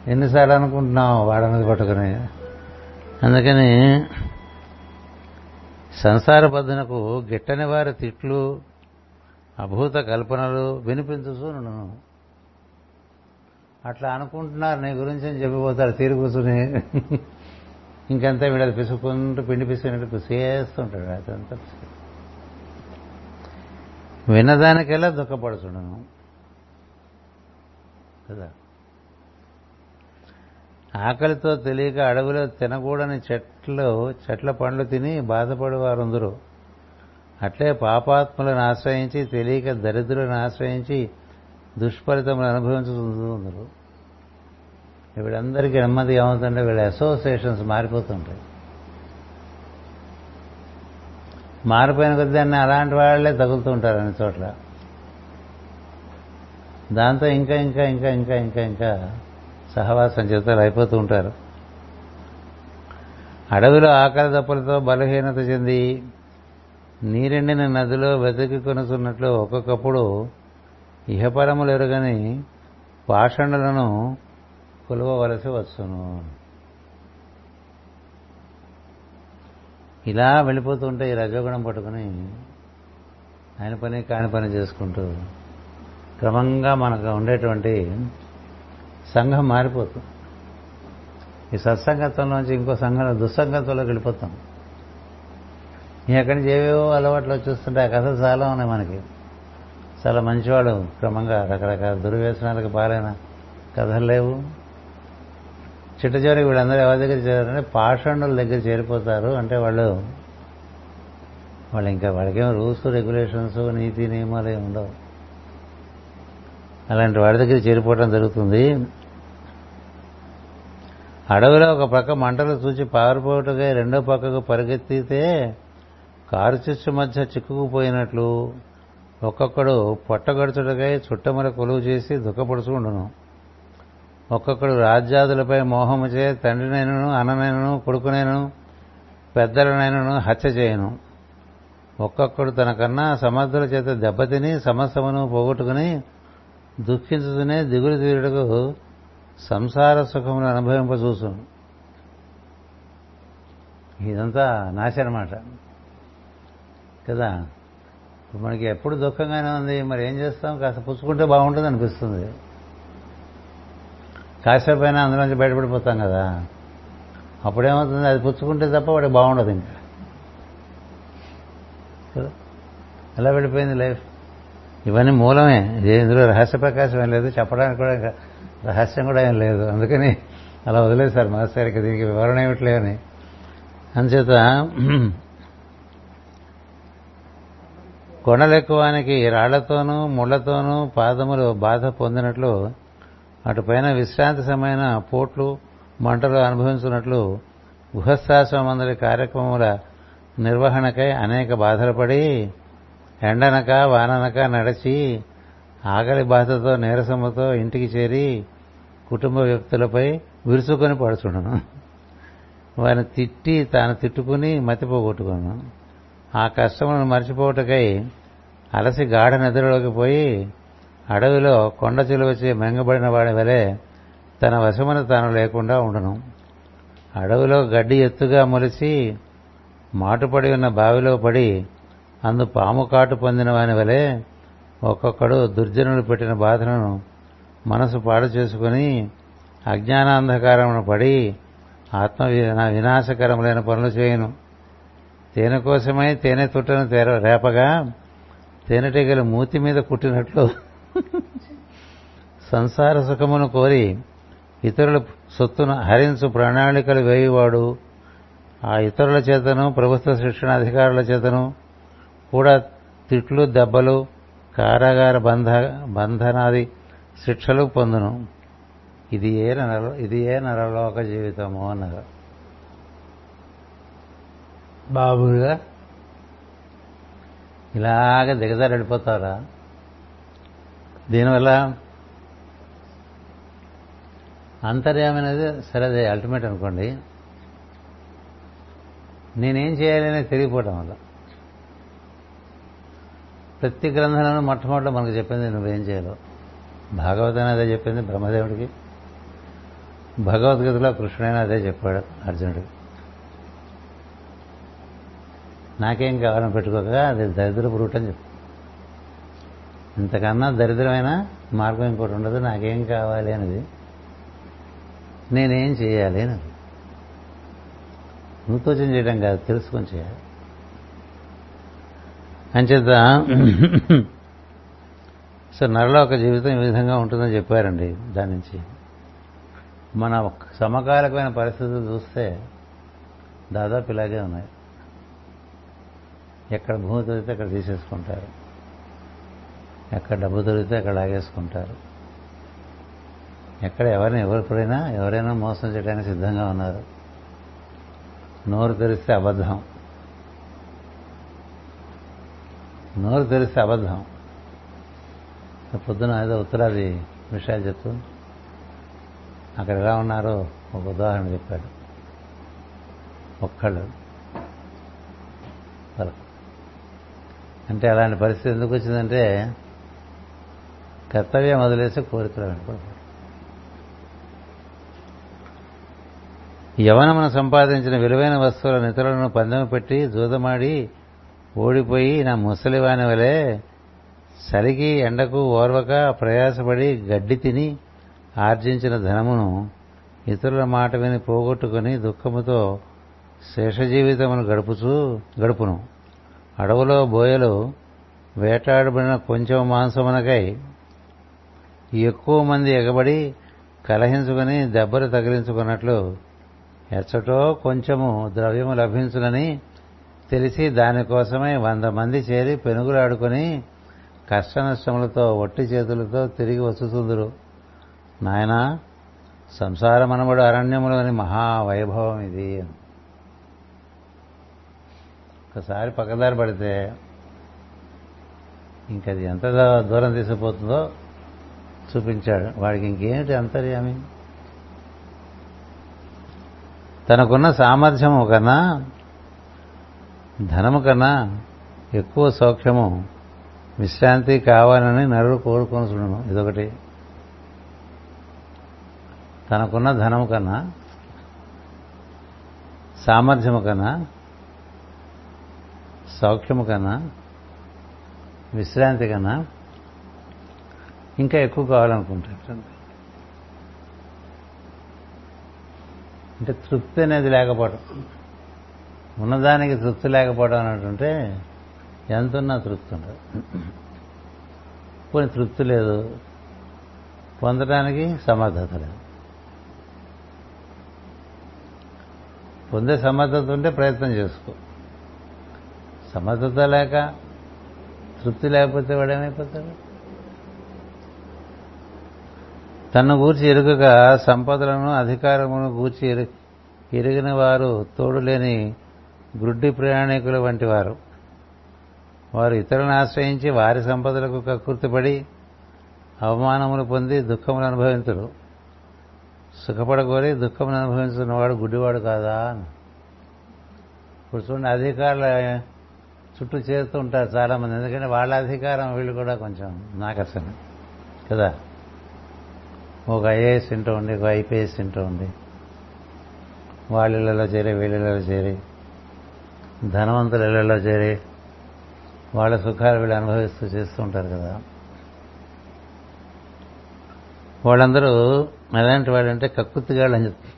ఎన్నిసార్లు అనుకుంటున్నాం వాడన్నది పట్టుకుని? అందుకని సంసార బద్ధనకు గిట్టని వారి తిట్లు అభూత కల్పనలు వినిపించు నన్ను. అట్లా అనుకుంటున్నారు నీ గురించి అని చెప్పిపోతారు తీరు కూర్చుని. ఇంకంతా వీడు అది పిసుకుంటూ పిండి పిసినట్టు పిసేస్తుంటాడు అదంతా విన్నదానికెల్లా దుఃఖపడుచుండను కదా? ఆకలితో తెలియక అడవిలో తినకూడని చెట్లు చెట్ల పండ్లు తిని బాధపడేవారుందరు. అట్లే పాపాత్ములను ఆశ్రయించి తెలియక దరిద్రులను ఆశ్రయించి దుష్ఫలితములు అనుభవించుతుందరు. వీళ్ళందరికీ నెమ్మది ఏమవుతుంటే వీళ్ళ అసోసియేషన్స్ మారిపోతుంటాయి. మారిపోయిన కొద్దీ అలాంటి వాళ్ళే తగులుతూ ఉంటారు అన్ని చోట్ల. దాంతో ఇంకా ఇంకా ఇంకా ఇంకా ఇంకా ఇంకా సహవాసం చేతాలు అయిపోతూ ఉంటారు. అడవిలో ఆకలి దప్పులతో బలహీనత చెంది నీరెండిన నదిలో వెతికి కొనుక్కున్నట్లు ఒక్కొక్కప్పుడు ఇహపరములు ఎరుగని పాషండులను కొలవవలసి వస్తును. ఇలా వెళ్ళిపోతూ ఉంటే ఈ రజోగుణం పట్టుకుని ఆయన పని కాని పని చేసుకుంటూ క్రమంగా మనకు ఉండేటువంటి సంఘం మారిపోతుంది ఈ సత్సంగత్వంలోంచి ఇంకో సంఘం దుస్సంగత్వంలోకి వెళ్ళిపోతాం. ఎక్కడి నుంచి ఏవేవో అలవాట్లు వచ్చేస్తుంటే ఆ కథ చాలా ఉన్నాయి మనకి. చాలా మంచివాడు క్రమంగా రకరకాల దుర్వ్యసనాలకు పాలైన కథలు లేవు. చిట్ట చివరికి వీళ్ళందరూ ఎవరి దగ్గర చేరారంటే పాషండుల దగ్గర చేరిపోతారు. అంటే వాళ్ళు వాళ్ళు ఇంకా వాళ్ళకేం రూల్స్ రెగ్యులేషన్స్ నీతి నియమాలు ఏమి ఉండవు. అలాంటి వాడి దగ్గర చేరిపోవడం జరుగుతుంది. అడవిలో ఒక పక్క మంటలు చూచి పారిపోవటగా రెండో పక్కకు పరిగెత్తితే కారు చిచ్చు మధ్య చిక్కుకుపోయినట్లు ఒక్కొక్కడు పొట్టగడుచుటకై చుట్టమర కొలువు చేసి దుఃఖపడుచుండును ఒక్కొక్కడు రాజ్యాదులపై మోహముచే తండ్రినైనను అన్ననైనను కొడుకునైనను పెద్దలనైనను హత్య చేయను. ఒక్కొక్కడు తనకన్నా సమర్థుల చేత దెబ్బతిని సమస్తమును పోగొట్టుకుని దుఃఖించుతూనే దిగులు తీరుటకు సంసార సుఖమును అనుభవింపచూసును ఇదంతా నాశనమాట. కదా? మనకి ఎప్పుడు దుఃఖంగానే ఉంది మరి ఏం చేస్తాం? కాస్త పుచ్చుకుంటే బాగుంటుంది అనిపిస్తుంది. కాసేపైనా అందులోంచి బయటపడిపోతాం కదా. అప్పుడేమవుతుంది? అది పుచ్చుకుంటే తప్ప వాడికి బాగుండదు ఇంకా. కదా? ఎలా వెళ్ళిపోయింది లైఫ్? ఇవన్నీ మూలమే. ఇందులో రహస్య ప్రకాశం ఏం లేదు. చెప్పడానికి కూడా రహస్యం కూడా ఏం లేదు. అందుకని అలా వదిలేశారు మాస్టర్కి దీనికి వివరణ ఏమిట్లే అని అంచేత కొండలెక్కువానికి రాళ్ళతోనూ ముళ్ళతోనూ పాదములు బాధ పొందినట్లు అటుపైన విశ్రాంతి సమయన పోట్లు మంటలు అనుభవించినట్లు గుహస్థాశ్రమందరి కార్యక్రమముల నిర్వహణకై అనేక బాధలు పడి ఎండనక వాననక నడిచి ఆకలి బాధతో నీరసముతో ఇంటికి చేరి కుటుంబ వ్యక్తులపై విరుచుకొని పడుచుండను. వారిని తిట్టి తాను తిట్టుకుని మతిపోగొట్టుకును. ఆ కష్టములను మర్చిపోవటకై అలసి గాఢ నిద్రలోకి పోయి అడవిలో కొండ చిలువచి మెంగబడిన వాడి వలె తన వశమున తాను లేకుండా ఉండను. అడవిలో గడ్డి ఎత్తుగా మొలిచి మాటుపడి ఉన్న బావిలో పడి అందు పాము కాటు పొందిన వాని వలె ఒక్కొక్కడు దుర్జనులు పెట్టిన బాధలను మనసు పాడు చేసుకుని అజ్ఞానాంధకారమును పడి ఆత్మ వినాశకరములైన పనులు చేయను. తేనె కోసమై తేనె తుట్టను తెర రేపగా తేనెటీగలు మూతి మీద కుట్టినట్లు సంసార సుఖమును కోరి ఇతరుల సొత్తును హరించు ప్రణాళికలు వేయువాడు ఆ ఇతరుల చేతను ప్రభుత్వ శిక్షణ అధికారుల చేతను కూడా తిట్లు దెబ్బలు కారాగార బంధ బంధనాది శిక్షలు పొందును. ఇది ఏ నర ఇది ఏ నరలోక జీవితము అన్నారు. బాబుగా ఇలాగ దిగజారి వెళ్ళిపోతారా దీనివల్ల అంతర్యామి అనేది సరే అది అల్టిమేట్ అనుకోండి. నేనేం చేయాలి అనేది తెలియపోవటం వల్ల. ప్రతి గ్రంథంలోనూ మొట్టమొదటి మనకు చెప్పింది నువ్వేం చేయాలో. భాగవతం అదే చెప్పింది బ్రహ్మదేవుడికి. భగవద్గీతలో కృష్ణుడైనా అదే చెప్పాడు అర్జునుడికి. నాకేం కావాలని పెట్టుకోక అది దరిద్రపు రూట్ అని చెప్పు. ఇంతకన్నా దరిద్రమైన మార్గం ఇంకోటి ఉండదు నాకేం కావాలి అనేది. నేనేం చేయాలి అని నూతోచన చేయడం కాదు తెలుసుకొని చేయాలి. అంచేత సో నరలో ఒక జీవితం ఈ విధంగా ఉంటుందని చెప్పారండి దాని నుంచి. మన సమకాలికమైన పరిస్థితులు చూస్తే దాదాపు ఇలాగే ఉన్నాయి. ఎక్కడ భూమి దొరికితే అక్కడ తీసేసుకుంటారు. ఎక్కడ డబ్బు దొరికితే అక్కడ లాగేసుకుంటారు. ఎక్కడ ఎవరిని ఎవరిపడైనా ఎవరైనా మోసం చేయడానికి సిద్ధంగా ఉన్నారు. నోరు తెరిస్తే అబద్ధం. నోరు తెరిస్తే అబద్ధం. పొద్దున ఏదో ఉత్తరాది విషయాలు చెప్తూ అక్కడ ఎలా ఉన్నారో ఒక ఉదాహరణ చెప్పాడు. ఒక్కళ్ళు. అంటే అలాంటి పరిస్థితి ఎందుకు వచ్చిందంటే కర్తవ్యం వదిలేసి కోరికలు వెంటబడతారు యవనమును సంపాదించిన విలువైన వస్తువుల నిధులను పందెం పెట్టి జూదమాడి ఓడిపోయి నా ముసలివాని వలె చలికి ఎండకు ఓర్వక ప్రయాసపడి గడ్డి తిని ఆర్జించిన ధనమును ఇతరుల మాట విని పోగొట్టుకుని దుఃఖముతో శేషజీవితమును గడుపుచూ గడుపును. అడవులో బోయలు వేటాడబడిన కొంచెం మాంసమునకై ఎక్కువ మంది ఎగబడి కలహించుకుని దెబ్బలు తగిలించుకున్నట్లు ఎచ్చటో కొంచెము ద్రవ్యము లభించునని తెలిసి దానికోసమే వంద మంది చేరి పెనుగులాడుకుని కష్టనష్టములతో ఒట్టి చేతులతో తిరిగి వచ్చుతుందరు నాయన సంసారమనబడు అరణ్యములోని మహావైభవం ఇది ఒకసారి పక్కదారి పడితే ఇంకది ఎంత దూరం తీసుకుపోతుందో చూపించాడు. వాడికి ఇంకేమిటి అంతర్యామి? తనకున్న సామర్థ్యము కన్నా ధనము కన్నా ఎక్కువ సౌఖ్యము విశ్రాంతి కావాలని నరుడు కోరుకొని చూడను. ఇదొకటి. తనకున్న ధనము కన్నా సామర్థ్యము కన్నా సౌఖ్యము కన్నా విశ్రాంతి కన్నా ఇంకా ఎక్కువ కావాలనుకుంటాడు. అంటే తృప్తి అనేది లేకపోవడం ఉన్నదానికి తృప్తి లేకపోవడం అన్నట్టుంటే ఎంతున్నా తృప్తి ఉండదు. పోనీ తృప్తి లేదు. పొందడానికి సమర్థత లేదు. పొందే సమర్థత ఉంటే ప్రయత్నం చేసుకో. సమర్థత లేక తృప్తి లేకపోతే వాడేమైపోతాడు? తన్ను గూర్చి ఎరుగగా సంపదలను అధికారమును గూర్చి ఎరిగిన వారు తోడులేని గ్రుడ్డి ప్రయాణికుల వంటి వారు. వారు ఇతరులను ఆశ్రయించి వారి సంపదలకు కకృతిపడి అవమానములు పొంది దుఃఖములు అనుభవించడు సుఖపడగోరి దుఃఖమును అనుభవించున్నవాడు గుడ్డివాడు కాదా ఇప్పుడు చూడండి అధికారుల చుట్టూ చేరుతూ ఉంటారు చాలామంది. ఎందుకంటే వాళ్ళ అధికారం వీళ్ళు కూడా కొంచెం నాకసలు కదా? ఒక ఐఏఎస్ ఇంటూ ఉంది ఒక ఐపీఎస్ ఇంటూ ఉంది వాళ్ళిళ్ళలో చేరి వీళ్ళిళ్ళలో చేరి ధనవంతుల ఇళ్ళలో చేరి వాళ్ళ సుఖాలు వీళ్ళు అనుభవిస్తూ చేస్తూ ఉంటారు కదా. వాళ్ళందరూ ఎలాంటి వాళ్ళంటే కక్కుత్తిగాళ్ళు అని చెప్తారు.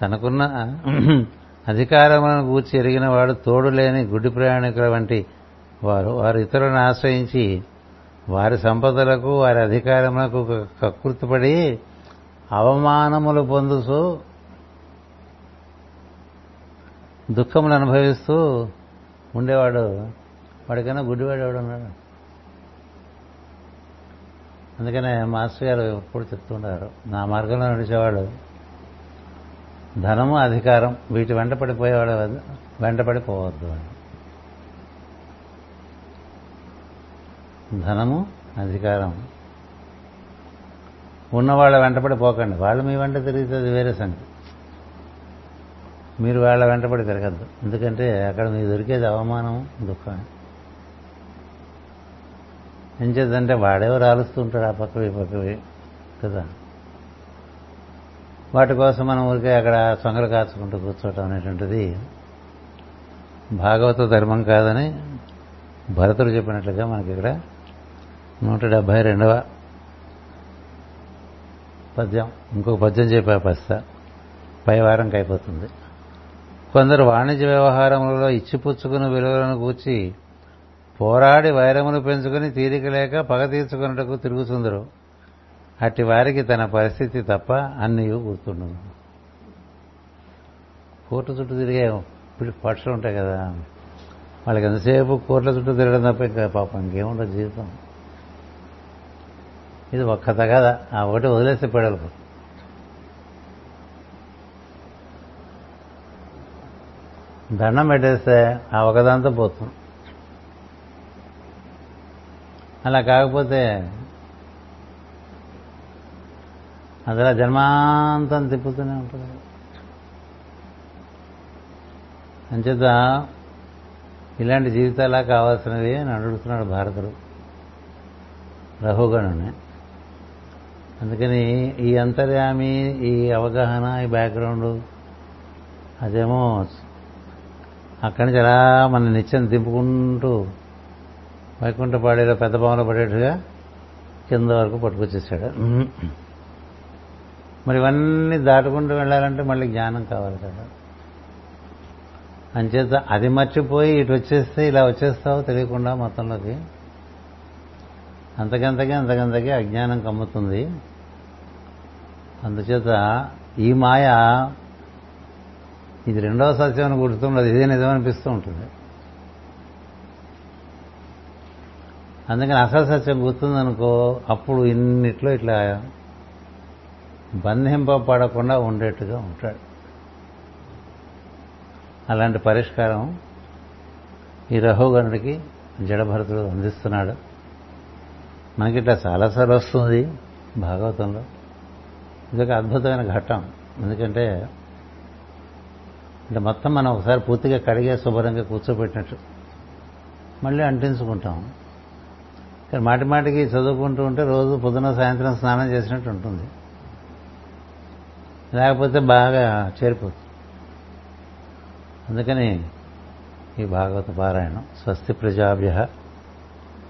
తనకున్న అధికారమును కూర్చి ఎరిగిన వాడు తోడు లేని గుడ్డి ప్రయాణికుల వంటి వారు వారు ఇతరులను ఆశ్రయించి వారి సంపదలకు వారి అధికారములకు కకృతిపడి అవమానములు పొందుతూ దుఃఖములు అనుభవిస్తూ ఉండేవాడు. వాడికైనా గుడ్డివాడు ఎవడున్నాడు అందుకనే మాస్టర్ గారు ఎప్పుడు చెప్తుంటారు నా మార్గంలో నడిచేవాడు ధనము అధికారం వీటి వెంట పడిపోయేవాడు వెంటపడిపోవద్దు అని. ధనము అధికారం. ఉన్నవాళ్ళ వెంటబడి పోకండి. వాళ్ళు మీ వెంట తిరిగితే అది వేరే సంగతి. మీరు వాళ్ళ వెంటబడి తిరగద్దు. ఎందుకంటే అక్కడ మీకు దొరికేది అవమానం దుఃఖం. ఏం చేద్దంటే వాడెవరు ఆలుస్తూ ఉంటాడు ఆ పక్కవి పక్కవి కదా. వాటి కోసం మనం ఊరికే అక్కడ సొంగలు కాచుకుంటూ కూర్చోవటం అనేటువంటిది భాగవత ధర్మం కాదని భరతుడు చెప్పినట్లుగా మనకి ఇక్కడ నూట డెబ్భై రెండవ పద్యం. ఇంకొక పద్యం చెప్పా పస్తా. పై వారంకి అయిపోతుంది కొందరు వాణిజ్య వ్యవహారములలో ఇచ్చిపుచ్చుకుని విలువలను కూర్చి పోరాడి వైరమును పెంచుకుని తీరిక లేక పగ తీర్చుకున్నట్టుకు తిరుగుతుందరు అట్టి వారికి తన పరిస్థితి తప్ప అన్నీ గుర్తుండదు. కోర్టు చుట్టూ తిరిగే పక్షులు ఉంటాయి కదా. వాళ్ళకి ఎంతసేపు కోర్టుల చుట్టూ తిరగడం తప్ప ఇంకా పాపం ఇంకేముండదు జీవితం. ఇది ఒక్క తగద. ఆ ఒకటి వదిలేస్తే పెడలు దండం పెట్టేస్తే ఆ ఒకదాంతో పోతుంది అలా కాకపోతే అందులో జన్మాంతం తిప్పుతూనే ఉంటుంది. అంచేత ఇలాంటి జీవితాలా కావాల్సినవి అని అడుగుతున్నాడు భారతుడు రఘుగణుని. అందుకని ఈ అంతర్యామి ఈ అవగాహన ఈ బ్యాక్గ్రౌండ్ అదేమో అక్కడి నుంచి అలా మన నిత్యం దింపుకుంటూ వైకుంఠపాడేలో పెద్ద పాములో పడేట్టుగా కింద వరకు పట్టుకొచ్చేసాడు. మరి ఇవన్నీ దాటుకుంటూ వెళ్ళాలంటే మళ్ళీ జ్ఞానం కావాలి కదా. అంచేత అది మర్చిపోయి ఇటు వచ్చేస్తే ఇలా వచ్చేస్తావు తెలియకుండా మొత్తంలోకి అంతకంతకే అంతకంతకే అజ్ఞానం కమ్ముతుంది. అందుచేత ఈ మాయ ఇది రెండవ సత్యం అని గుర్తుండదు. ఇదే నిజం అనిపిస్తూ ఉంటుంది. అందుకని అసలు సత్యం గుర్తుందనుకో అప్పుడు ఇన్నిట్లో ఇట్లా బంధింపబడకుండా ఉండేట్టుగా ఉంటాడు. అలాంటి పరిష్కారం ఈ రహోగణుడికి జడభరతుడు అందిస్తున్నాడు. మనకి ఇట్లా చాలాసార్లు వస్తుంది భాగవతంలో. ఇదొక అద్భుతమైన ఘట్టం. ఎందుకంటే అంటే మొత్తం మనం ఒకసారి పూర్తిగా కడిగే శుభ్రంగా కూర్చోబెట్టినట్టు మళ్ళీ అంటించుకుంటాం. కానీ మాటి మాటికి చదువుకుంటూ ఉంటే రోజు పొద్దున సాయంత్రం స్నానం చేసినట్టు ఉంటుంది. లేకపోతే బాగా చేరిపోతుంది. అందుకని ఈ భాగవత పారాయణం స్వస్తి ప్రజాభ్య